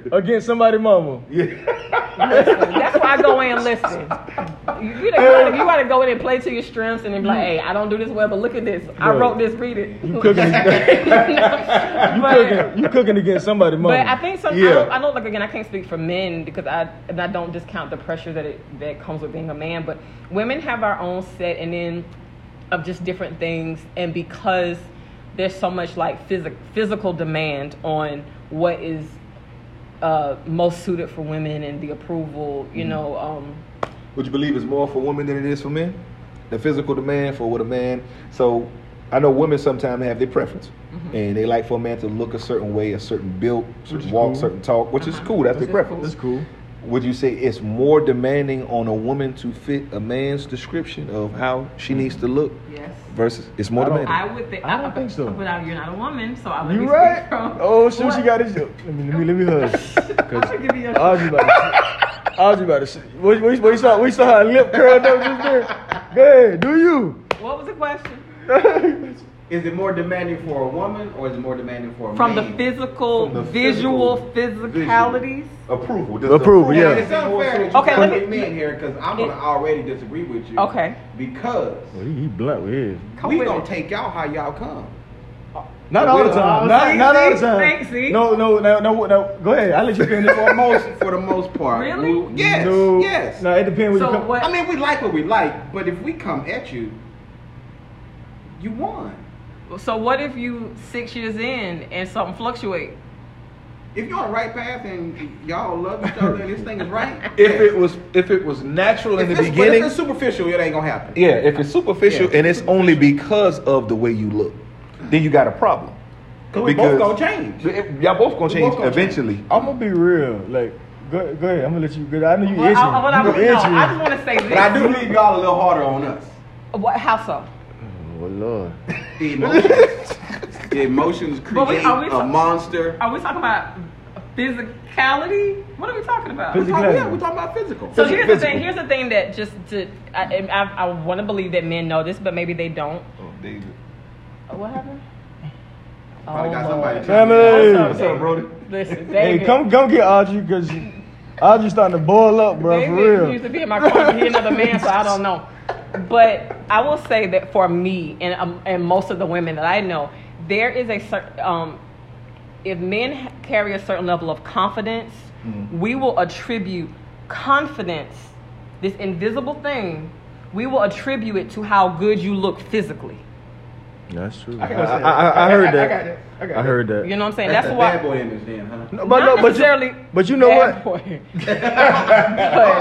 cooking against somebody mama. Yeah. Listen, that's why I go in and listen. You, you, gotta, you gotta go in and play to your strengths and then be like, hey, I don't do this well, but look at this. I wrote this, read it. You cooking. You know? You But- cooking. You cooking against somebody mama. But I think some. I, Yeah. don't, I don't like again. I can't speak for men because I and I don't discount the pressure that it that comes with being a man. But women have our own set and then of just different things, and because there's so much like physic, physical demand on what is uh, most suited for women and the approval, you know. Um, Would you believe it's more for women than it is for men? The physical demand for what a man. So I know women sometimes have their preference, Mm-hmm. and they like for a man to look a certain way, a certain build, certain walk, cool. certain talk, which is Uh-huh. cool. That's their Which is preference. That's cool. Would you say it's more demanding on a woman to fit a man's description of how she needs to look yes. versus it's more I demanding? I would think. I don't think so. But I- you're not a woman, so I let You me right? speak from. Oh, shoot, what- she got his. Let me, let me, let me hug. I'm gonna give you a- Audrey about to. Audrey about to. say- What, what, what you saw? We saw her lip curled up just there. Go ahead, do you? What was the question? Is it more demanding for a woman or is it more demanding for a man? From the physical, From the visual, physical physicalities. Approval. Does Approval, yeah. It's unfair that you Okay, okay, let let me- men here because I'm gonna already disagree with you. Okay. Because Well, he, he blunt with his. We gonna take y'all how y'all come. Not all the time. Oh, Not, see, not all the time. see, see? No, no, no, no, no. Go ahead. I'll let you finish. For most, for the most part. Really? we- yes. No, Yes. No, it depends when So you come. what? I mean, we like what we like, but if we come at you, you won. So what if you six years in and something fluctuate? If you're on the right path and y'all love each other and this thing is right, If yes. it was if it was natural in the beginning, if it's superficial, it ain't gonna happen. yeah. If it's superficial Yeah. and it's only because of the way you look, then you got a problem. Cause we both gonna change. It- eh, Y'all both gonna change both gonna eventually. I'm gonna be real. Like, go, go ahead. I'm gonna let you. Go, I know you Well, itching. I, what I, you no, I just want to say this. But I do leave y'all a little harder on us. What? How so? Oh Lord. The emotions, the emotions But we- create are we a talk- monster. Are we talking about physicality? What are we talking about? We're talking, yeah, we're talking about physical. So Physical- here's the thing. Here's the thing that just to I, I, I want to believe that men know this, but maybe they don't. Oh, David. Uh, what happened? Probably got Oh, somebody Lord. trying to- Family. What's What's up, Brody? Listen, David. Hey, come, come get Audrey, cause just starting to boil up, bro. For real. used to be in my corner. He another man, so I don't know. But I will say that for me and um, and most of the women that I know, there is a certain um, if men carry a certain level of confidence, we will attribute confidence, this invisible thing, we will attribute it to how good you look physically. That's true. I I, can I, that. I, I heard I that. got that. I got I heard that. You know what I'm saying? That's, That's, the why. bad boy image then, huh? No, but not no, but necessarily. you, but you know bad what? boy.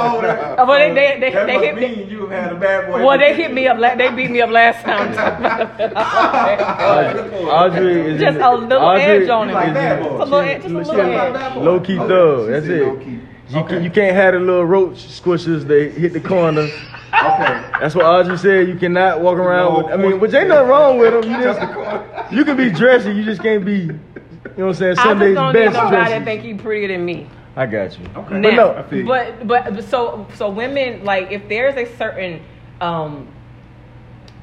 Oh, that- But they- they- they- they hit me- you have had a bad boy. Well, they hit me up. La- they beat me up last time. Audrey is Just a little Audrey edge on is it. Like bad boy. Just a little, she- edge, just a little edge. Low key Okay, thug. That's it. low key. You, can, you can't have the little roach squishers They hit the corner. Okay. That's what Audrey said. You cannot walk around with. I mean, which ain't nothing wrong with them. You just you can be dressy. You just can't be. You know what I'm saying? I just Sunday's don't need best no guy that think he prettier than me. I got you. Okay. But Now, no, I feel you. but but so so women like if there's a certain um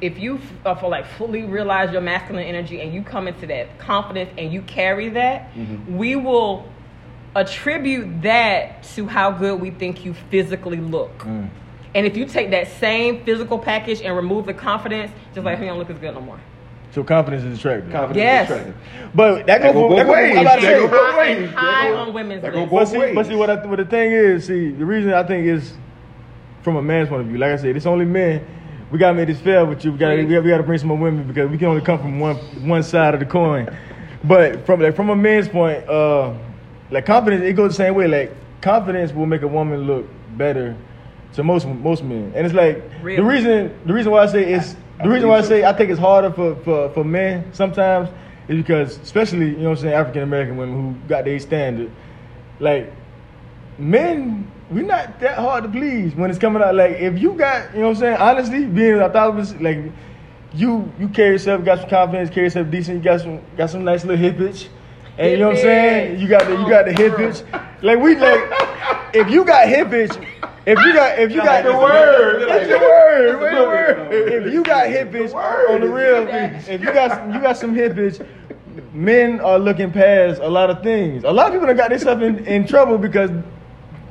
if you uh, for like fully realize your masculine energy and you come into that confidence and you carry that, Mm-hmm. we will attribute that to how good we think you physically look. Mm. And if you take that same physical package and remove the confidence, just like he don't look as good no more. so confidence is attractive. Confidence Yes. is attractive. But that That go go for both go- ways. I'm about to That say- go both high, ways. high That go- on women's that go list. both But see, but see what, I, what the thing is, see, the reason I think is from a man's point of view. Like I said, it's only men. We gotta make this fair with you. We gotta, we gotta, we gotta bring some more women because we can only come from one one side of the coin. But from like from a man's point, uh, like confidence, it goes the same way. Like confidence will make a woman look better to most most men, and it's like Really? the reason the reason why I say it's the reason why I say I think it's harder for for, for men sometimes is because especially you know what I'm saying African American women who got their standard, like men, we're not that hard to please when it's coming out. Like if you got, you know what I'm saying, honestly, being a thousand, like you you carry yourself, got some confidence, carry yourself decent, you got some got some nice little hip hippage. And you know what I'm saying? You got the you got the hip hippage. Like we like if you got hip hippage, if you got if you got the word. It's the word. The word. If you got hip bitch on the real, if you got you got some hippage, men are looking past a lot of things. A lot of people done got themselves in, in trouble because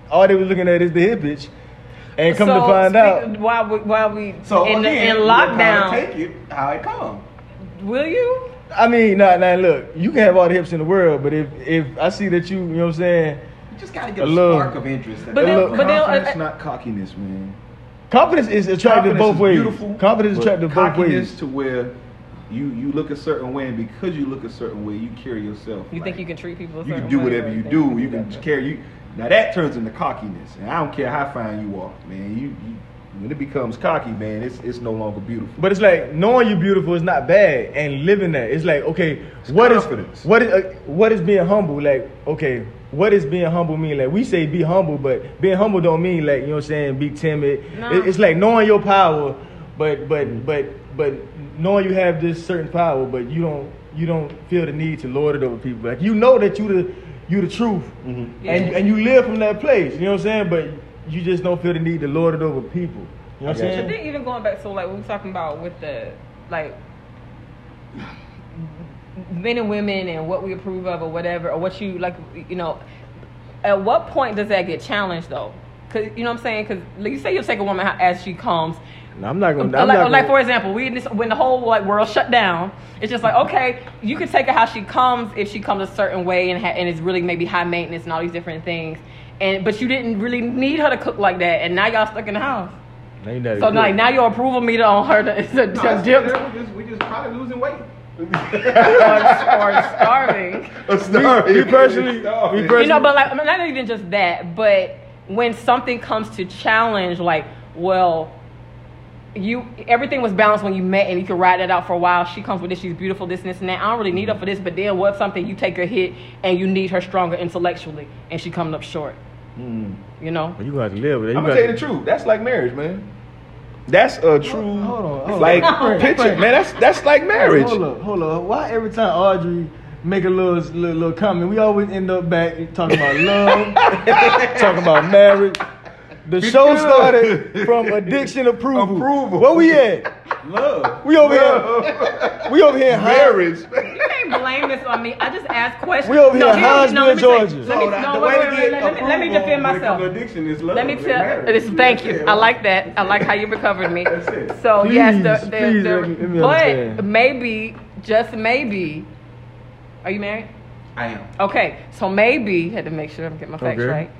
all they was looking at is the hip bitch, And come to find speak- out, while we, while we So in, the, again, in you gotta lockdown, take it how it comes. will you? I mean, nah, nah, look, you can have all the hips in the world, but if if I see that you, you know what I'm saying, You just gotta get A a, little- spark of interest. But then, look, but Confidence, not cockiness, man. confidence is attractive Confidence both is ways. Beautiful, confidence is attractive both cockiness ways. to where you you look a certain way, and because you look a certain way, you carry yourself. you think you can treat people? A You can do whatever you do. You can that- carry you. Now that turns into cockiness, and I don't care how fine you are, man. You, you when it becomes cocky, man, it's it's no longer beautiful. But it's like knowing you're beautiful is not bad, and living that. It's like okay, It's what is confidence. what is uh, what is being humble? Like okay, what is being humble mean? Like we say be humble, but being humble don't mean like you know what I'm saying be timid. No. It- it's like knowing your power, but but but but knowing you have this certain power, but you don't you don't feel the need to lord it over people. Like you know that you the you the truth, and Yeah. and you live from that place. You know what I'm saying? But you just don't feel the need to lord it over people. You know what I'm saying? But then even going back, so like we were talking about with the like men and women and what we approve of or whatever or what you like, you know. At what point does that get challenged though? Cause you know what I'm saying? Cause like, you say you'll take a woman as she comes. No, I'm not gonna. like, I'm not like gonna- for example, we this, when the whole like world shut down, it's just like okay, you can take her how she comes if she comes a certain way and ha- and is really maybe high maintenance and all these different things, and but you didn't really need her to cook like that, and now y'all stuck in the house. Now you know So good. like now your approval meter on her to, to, No, to that's- dip we just, we just probably losing weight. or, or starving. A Me personally, me personally, You know, but like I mean, not even just that, but when something comes to challenge, like well. You everything was balanced when you met and you could ride that out for a while. She comes with this, she's beautiful, this, and this, and that. I don't really need her for this, but then what something you take her hit and you need her stronger intellectually and she coming up short. Mm. You know? you gotta live with it. You I'm gonna tell you the truth. That's like marriage, man. That's a true hold on, hold on. like Frank, picture, Frank. man. That's that's like marriage. Hold up, hold up. Why every time Audrey make a little, little, little comment, we always end up back talking about love, talking about marriage. The show good. started from addiction approval. Approval. Where we at? Love. We over here. We over here in High- marriage. You can't blame this on me. I just asked questions. We over here in here- Hinesville, let me say- Georgia. Let me, oh, So, no, the wait, wait, wait, let, me, let me defend myself. addiction is love. Let me tell. This, thank you. I like that. I like how you recovered me. That's it. So Please, yes, the, the, please the let me- let me but understand. maybe just maybe. Are you married? I am. Okay, so maybe had to make sure I'm getting my facts Okay. right.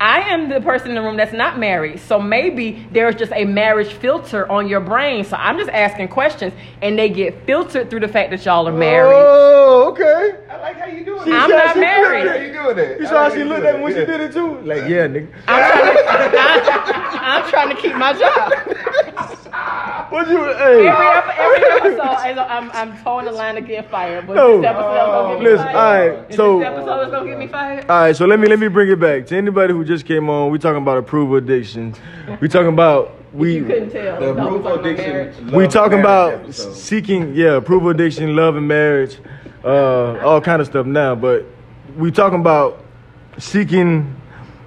I am the person in the room that's not married. So maybe there's just a marriage filter on your brain. So I'm just asking questions and they get filtered through the fact that y'all are married. Oh, okay. I like how you doing She- it. I'm she- not she married. How you doing that? You saw how she looked doing at me when that. she did it too? Like, yeah, nigga. I'm trying to, I, I'm trying to keep my job. What you, hey. Every, every episode, I'm, I'm towing the line to get fired. But No. this episode is gonna get me Listen, fired. all right, so- this episode is gonna get me fired. All right, so let me let me bring it back to anybody who just came on. We talking about approval addiction. We talking about we you couldn't tell. The No, we're approval talking about addiction. we and talking about episode. seeking yeah approval addiction, love and marriage, uh, all kind of stuff now. But we talking about seeking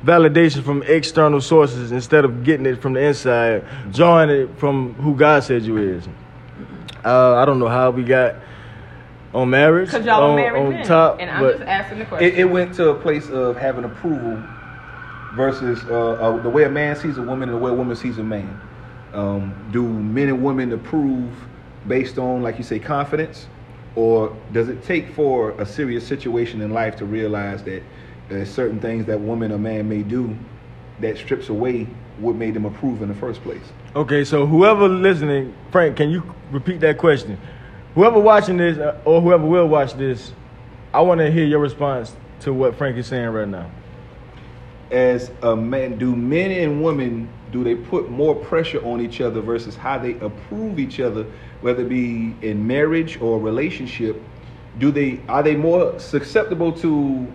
validation from external sources instead of getting it from the inside, drawing it from who God said you is. Uh, I don't know how we got on marriage Cause y'all on, are married on men, top, and I'm just asking the question. it, it went to a place of having approval versus uh, uh, the way a man sees a woman and the way a woman sees a man. Um, do men and women approve based on, like you say, confidence, or does it take for a serious situation in life to realize that there's certain things that woman or man may do that strips away what made them approve in the first place? Okay, so whoever listening, Frank, can you repeat that question? Whoever watching this uh, or whoever will watch this, I want to hear your response to what Frank is saying right now. as a man, do men and women do they put more pressure on each other versus how they approve each other, whether it be in marriage or relationship? Do they are they more susceptible to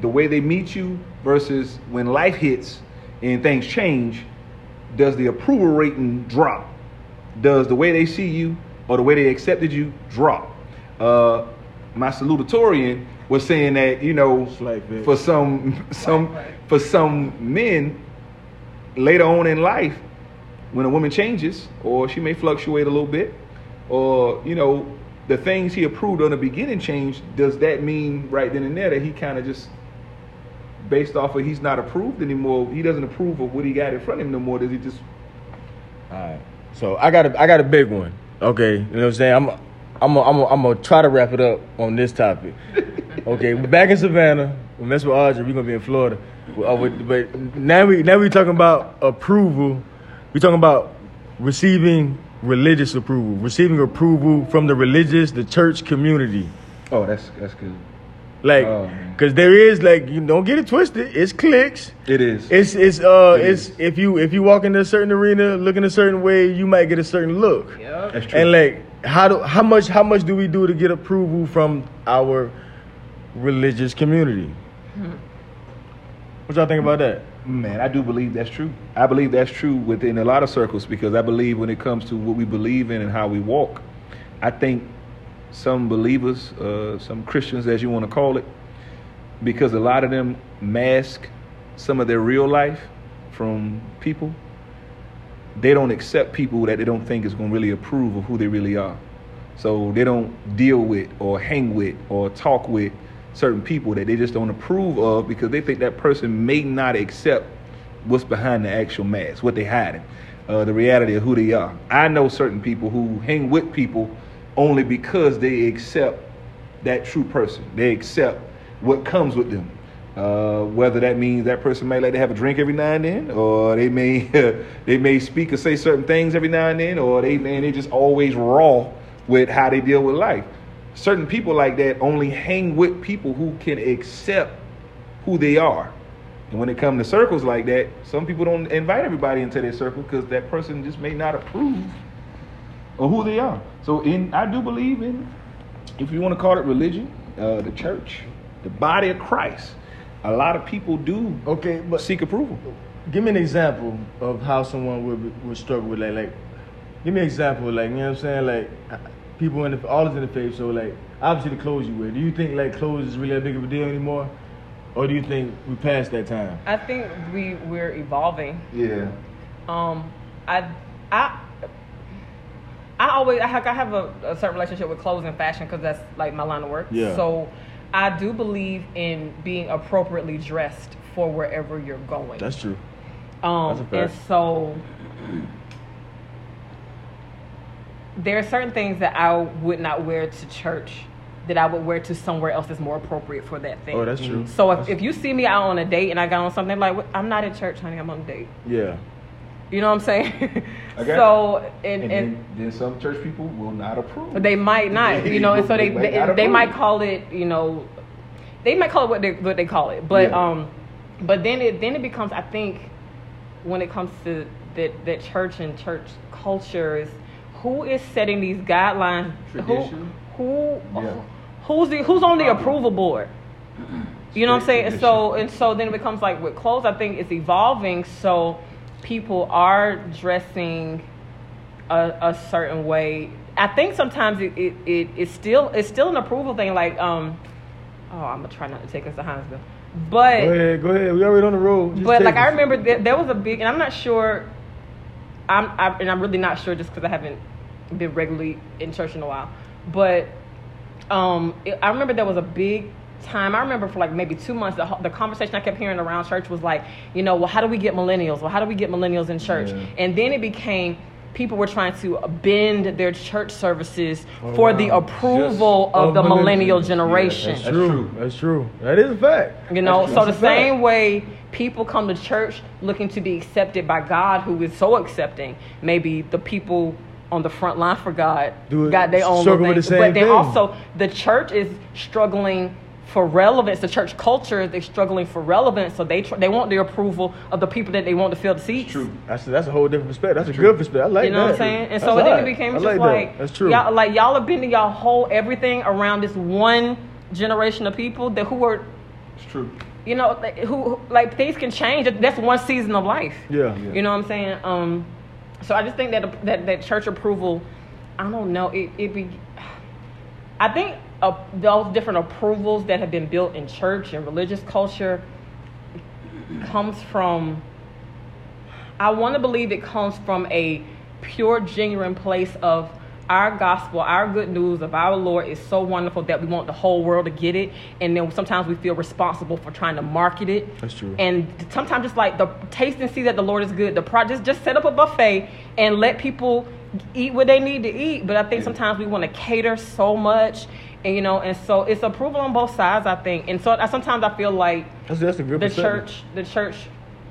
the way they meet you versus when life hits and things change? Does the approval rating drop? Does the way they see you or the way they accepted you drop? Uh, my salutatorian was saying that you know for some some for some men later on in life when a woman changes or she may fluctuate a little bit or you know the things he approved on the beginning change does that mean right then and there that he kind of just based off of he's not approved anymore he doesn't approve of what he got in front of him no more does he just All right. So I got a I got a big one. Okay, you know what I'm saying? I'm I'm I'm I'm gonna try to wrap it up on this topic. Okay, we're back in Savannah. We mess with Audrey. We're gonna be in Florida. Uh, But now we now we talking about approval. We talking about receiving religious approval, receiving approval from the religious, the church community. oh that's that's good Like, Oh, cause there is like you don't get it twisted. It's clicks. it is It's it's uh It it's is. if you if you walk into a certain arena looking a certain way, you might get a certain look. Yep. that's true And like how do how much how much do we do to get approval from our religious community? What y'all think about that? Man, I do believe that's true. I believe that's true within a lot of circles because I believe when it comes to what we believe in and how we walk, I think some believers, uh, some Christians, as you want to call it, because a lot of them mask some of their real life from people, they don't accept people that they don't think is going to really approve of who they really are. So they don't deal with or hang with or talk with certain people that they just don't approve of because they think that person may not accept what's behind the actual mask, what they hiding, uh, the reality of who they are. I know certain people who hang with people only because they accept that true person. They accept what comes with them. Uh, whether that means that person may like to have a drink every now and then, or they may they may speak or say certain things every now and then, or they man, they just always raw with how they deal with life. Certain people like that only hang with people who can accept who they are. And when it comes to circles like that, some people don't invite everybody into their circle because that person just may not approve of who they are. So, in I do believe in, if you want to call it religion, uh, the church, the body of Christ. A lot of people do Okay, but seek approval. give me an example of how someone would would struggle with like like give me an example like you know what I'm saying like people in the all is in the faith so like obviously the clothes you wear do you think like clothes is really that big of a deal anymore or do you think we passed that time I think we we're evolving. Yeah. Um, I I I always I have, I have a, a certain relationship with clothes and fashion because that's like my line of work. Yeah. So I do believe in being appropriately dressed for wherever you're going. that's true Um, That's a and so there are certain things that I would not wear to church that I would wear to somewhere else that's more appropriate for that thing. Oh, that's true. So if, if you see me out on a date and I got on something like, I'm not at church, honey, I'm on a date. Yeah. You know what I'm saying? So and, And, and, then, then some church people will not approve. they might not, you know, and so they They might they, they might call it, you know, they might call it what they what they call it, but Yeah. um, but then it then it becomes I think when it comes to that that church and church culture is who is setting these guidelines? Tradition. Who who Yeah. who's the who's on the approval board? You know what I'm saying? And so and so then it becomes like with clothes, I think it's evolving. So people are dressing a, a certain way. I think sometimes it, it, it it's still it's still an approval thing. Like um, oh, I'm gonna try not to take us to Hinesville, but Go ahead, go ahead. We already on the road. Just but like I remember that there was a big, and I'm not sure. I'm I, and I'm really not sure just because I haven't been regularly in church in a while. But um, it, I remember there was a big time. I remember for like maybe two months, the, the conversation I kept hearing around church was like, you know, well, how do we get millennials? Well, how do we get millennials in church? Yeah. And then it became people were trying to bend their church services Oh, for the approval Just of of the millennial millennials. generation. Yeah, That's true. That's true. That is a fact. You know, That's so the That's a fact. same way people come to church looking to be accepted by God, who is so accepting, maybe the people on the front line for God Do it- got their own struggle little with the thing. same But then thing. also the church is struggling for relevance. The church culture they're struggling for relevance, so they tr- they want the approval of the people that they want to fill the seats. True. That's that's a whole different perspective. That's a True. good perspective. I like You know that. what I'm saying? And That's so then it became I just like, like, that. that's true. Y'all, like y'all are bending y'all whole everything around this one generation of people that who are It's true. you know, like, who, who like things can change. That's one season of life. yeah. Yeah. You know what I'm saying? Um, so I just think that that that church approval, I don't know. It it be, I think uh, those different approvals that have been built in church and religious culture comes from. I want to believe it comes from a pure, genuine place of our gospel, our good news of our Lord is so wonderful that we want the whole world to get it, and then sometimes we feel responsible for trying to market it. That's true. And sometimes just like the taste and see that the Lord is good. The pro- just just set up a buffet and let people eat what they need to eat. But I think sometimes we want to cater so much, and you know, and so it's approval on both sides. I think, and so I, sometimes I feel like That's, that's the church, the church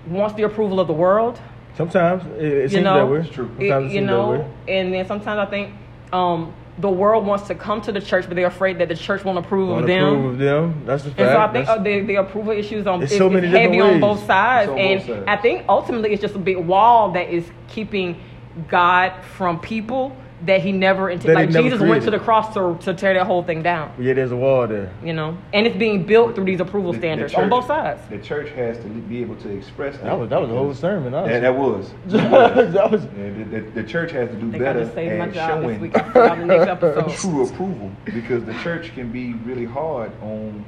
wants the approval of the world. Sometimes it, it You seems know, that way. It's true. Sometimes it you seems know, that way. and then sometimes I think um, the world wants to come to the church, but they're afraid that the church won't approve Wanna of them. approve of them. That's a fact. And so I think uh, the, the approval issues on It's so is many heavy different on both sides, on and both sides. I think ultimately it's just a big wall that is keeping God from people that He never That intended. Like never Jesus went to the cross to, to tear that whole thing down, yeah, there's a wall there. you know, and it's being built through these approval The- the standards on both sides. The church has to be able to express that. That was that was a whole sermon. honestly. Yeah, that was. that was. Yeah, the, the, the church has to do I think I better just saved my and job this showing week. I'll see y'all in the next true approval because the church can be really hard on.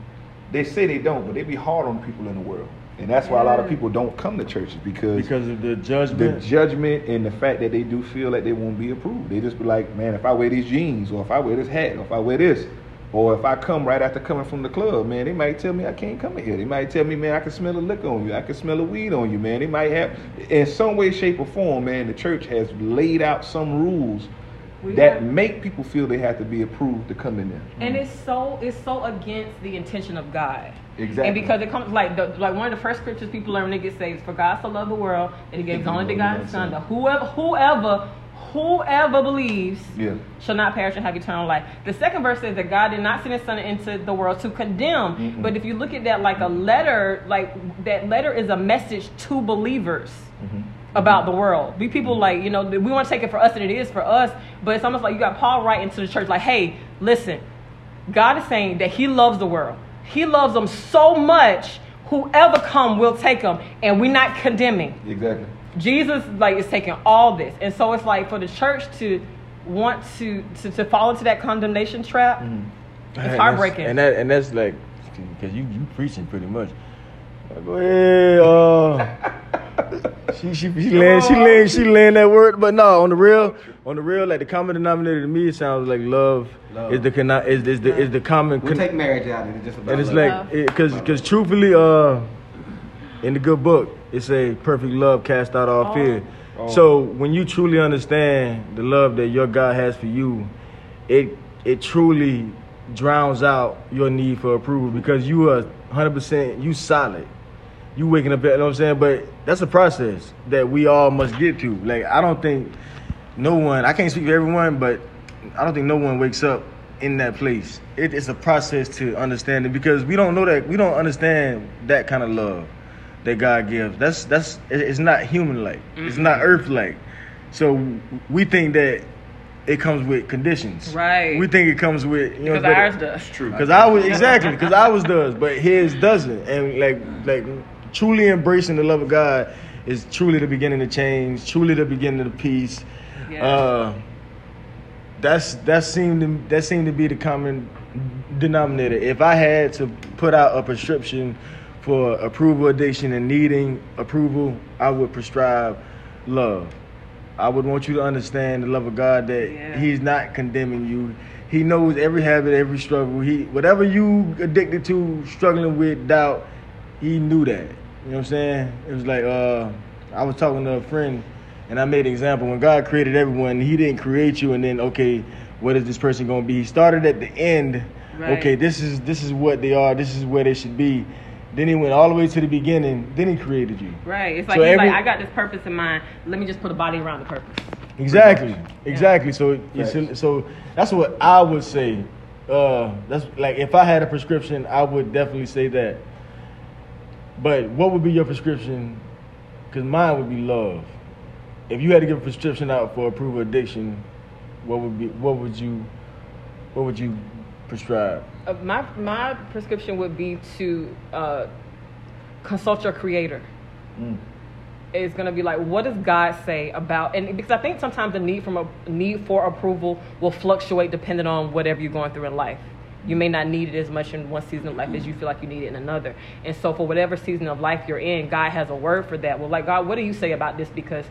They say they don't, but they be hard on people in the world, and that's why a lot of people don't come to churches because, because of the judgment, the judgment. judgment and the fact that they do feel like they won't be approved. They just be like, man, if I wear these jeans, or if I wear this hat, or if I wear this, or if I come right after coming from the club, man, they might tell me I can't come in here. They might tell me, man, I can smell the liquor on you. I can smell the weed on you, man. They might have, in some way, shape, or form, man, the church has laid out some rules We that have- make people feel they have to be approved to come in there. And it's so it's so against the intention of God. Exactly. And because it comes like the, like one of the first scriptures people learn when they get saved is for God so loved the world that he gave his only begotten son that whoever whoever whoever believes Yeah. shall not perish and have eternal life. The second verse says that God did not send his son into the world to condemn. Mm-mm. But if you look at that like a letter, like that letter is a message to believers Mm-hmm. about the world. We people like, you know, we want to take it for us and it is for us, but it's almost like you got Paul writing to the church like, hey, listen, God is saying that he loves the world. He loves them so much, whoever come will take them, and we're not condemning. Exactly. Jesus like is taking all this. And so it's like for the church to want to to, to fall into that condemnation trap, mm-hmm. And it's that's- heartbreaking. And that and that's like because you you preaching pretty much. Go ahead. Uh, she she she laying she laying she laying that word, but no, on the real on the real like the common denominator to me it sounds like love, Love. is the conna- is is the is the common. We con- take marriage out and it's just about and it's love. like because because truthfully uh in the good book it say perfect love cast out all fear. Oh. So when you truly understand the love that your God has for you, it it truly drowns out your need for approval because you are 100% you solid. You waking up, you know what I'm saying? But that's a process that we all must get to. Like I don't think no one, I can't speak for everyone, but I don't think no one wakes up in that place. It is a process to understand it because we don't know that we don't understand that kind of love that God gives. That's that's it's not human like. It's not earth like. So we think that it comes with conditions. Right. We think it comes with you know Because but- ours does. True. Cause I was exactly because I was does, but his doesn't, and like like truly embracing the love of God is truly the beginning of change, truly the beginning of the peace. Yeah. Uh, that's that seemed to, that seemed to be the common denominator. If I had to put out a prescription for approval addiction and needing approval, I would prescribe love. I would want you to understand the love of God that Yeah. He's not condemning you. He knows every habit, every struggle. He whatever you addicted to, struggling with doubt, he knew that. You know what I'm saying? It was like uh, I was talking to a friend, and I made an example. When God created everyone, He didn't create you, and then okay, what is this person gonna be? He started at the end. Right. Okay, this is this is what they are. This is where they should be. Then he went all the way to the beginning. Then he created you. Right. It's like So he's every- like I got this purpose in mind. Let me just put a body around the purpose. Exactly. Exactly. So, you so that's what I would say. Uh, that's like if I had a prescription, I would definitely say that. But what would be your prescription? Because mine would be love. If you had to give a prescription out for approval addiction, what would be? What would you? What would you prescribe? Uh, my my prescription would be to uh, consult your creator. Mm. It's gonna be like, what does God say about? And because I think sometimes the need from a need for approval will fluctuate depending on whatever you're going through in life. You may not need it as much in one season of life as you feel like you need it in another. And so, for whatever season of life you're in, God has a word for that. Well, like God, what do you say about this? Because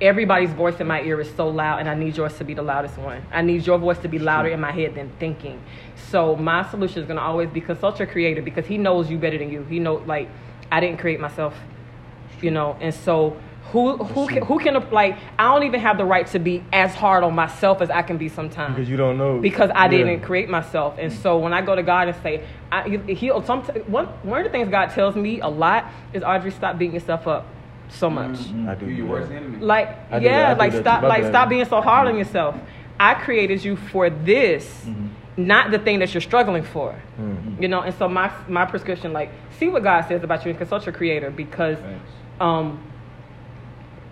everybody's voice in my ear is so loud, and I need yours to be the loudest one. I need your voice to be louder in my head than thinking. So, my solution is gonna always be consult your creator because He knows you better than you. He knows, like, I didn't create myself you know and so who who can, who can like i don't even have the right to be as hard on myself as i can be sometimes Because you don't know. because i Yeah. didn't create myself and so when i go to god and say I, he, he'll some one, one of the things god tells me a lot is audrey stop beating yourself up so much I do. You're your worst enemy. like I yeah do like stop like stop being so hard on yourself i created you for this Mm-hmm. not the thing that you're struggling for Mhm. you know and so my my prescription like see what god says about you and consult your creator because Thanks. um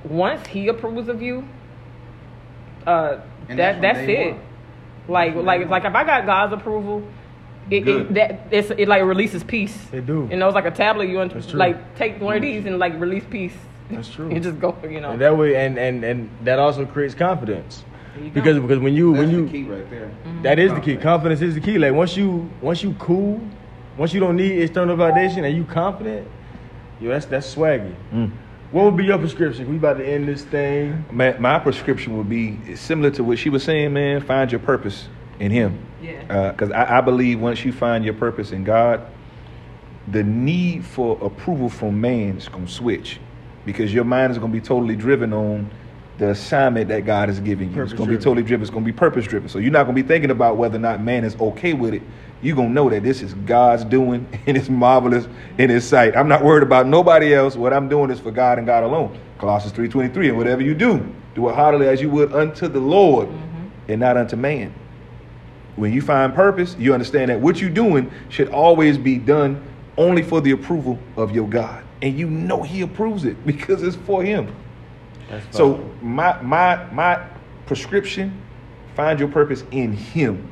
once he approves of you uh And that that's that's, it one. like from like day like if i got god's approval it, it that it's it like releases peace It do. you know it's like a tablet you want That's true. like take one of these and like release peace That's true. you just go you know And that way, and and and that also creates confidence. There you go. Because because when you That's when you the key right there. That is the key. Confidence is the key. Like once you once you cool, once you don't need external validation and you confident, yo, that's that's swaggy. What would be your prescription? We about to end this thing. My, my prescription would be similar to what she was saying, man. Find your purpose in Him. Yeah. Uh, because I, I believe once you find your purpose in God, the need for approval from man is going to switch. Because your mind is going to be totally driven on the assignment that God is giving you. it's going to be totally driven. It's going to be purpose driven. So you're not going to be thinking about whether or not man is okay with it. You're going to know that this is God's doing and it's marvelous in his sight. I'm not worried about nobody else. What I'm doing is for God and God alone. Colossians 3.23, and whatever you do, do it heartily as you would unto the Lord mm-hmm. and not unto man. When you find purpose, you understand that what you're doing should always be done only for the approval of your God. And you know he approves it because it's for him. That's So my my my prescription, find your purpose in him.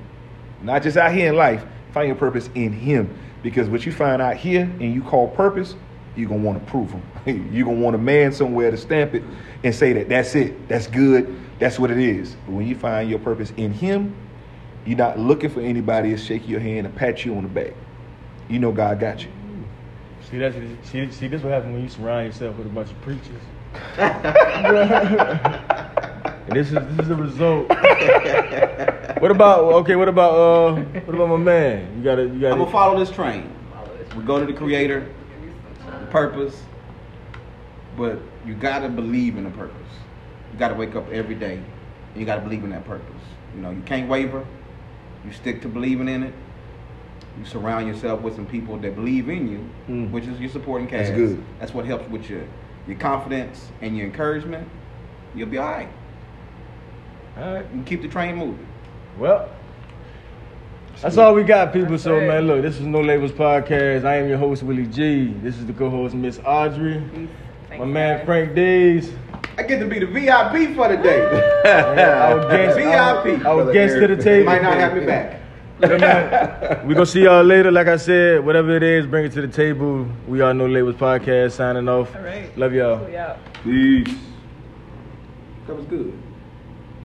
Not just out here in life, find your purpose in him. Because what you find out here and you call purpose, you're gonna want to prove him. you're gonna want a man somewhere to stamp it and say that that's it, that's good, that's what it is. But when you find your purpose in him, you're not looking for anybody to shake your hand and pat you on the back. You know God got you. See that's see, see this what happens when you surround yourself with a bunch of preachers. and this is this is the result. what about okay? What about uh? What about my man? You gotta you I'm gotta. gonna follow this train. We go to the creator, the purpose, but you gotta believe in the purpose. You gotta wake up every day and you gotta believe in that purpose. You know, you can't waver. You stick to believing in it. You surround yourself with some people that believe in you, Mm. which is your supporting cast. That's cast. good. That's what helps with your your confidence and your encouragement. You'll be all right. All right. You keep the train moving. Well, that's all we got, people. That's so, it. man, look, this is No Labels Podcast. I am your host, Willie G. This is the co-host, Miss Audrey. Thanks, My man, guys. Frank Days. I get to be the VIP for the day. Our guest, our, VIP. our guest to the table. Might not have me back. Yeah, man. we gonna see y'all later. Like I said, whatever it is, bring it to the table. We are No Labels Podcast signing off. All right. Love y'all. Peace. That was good.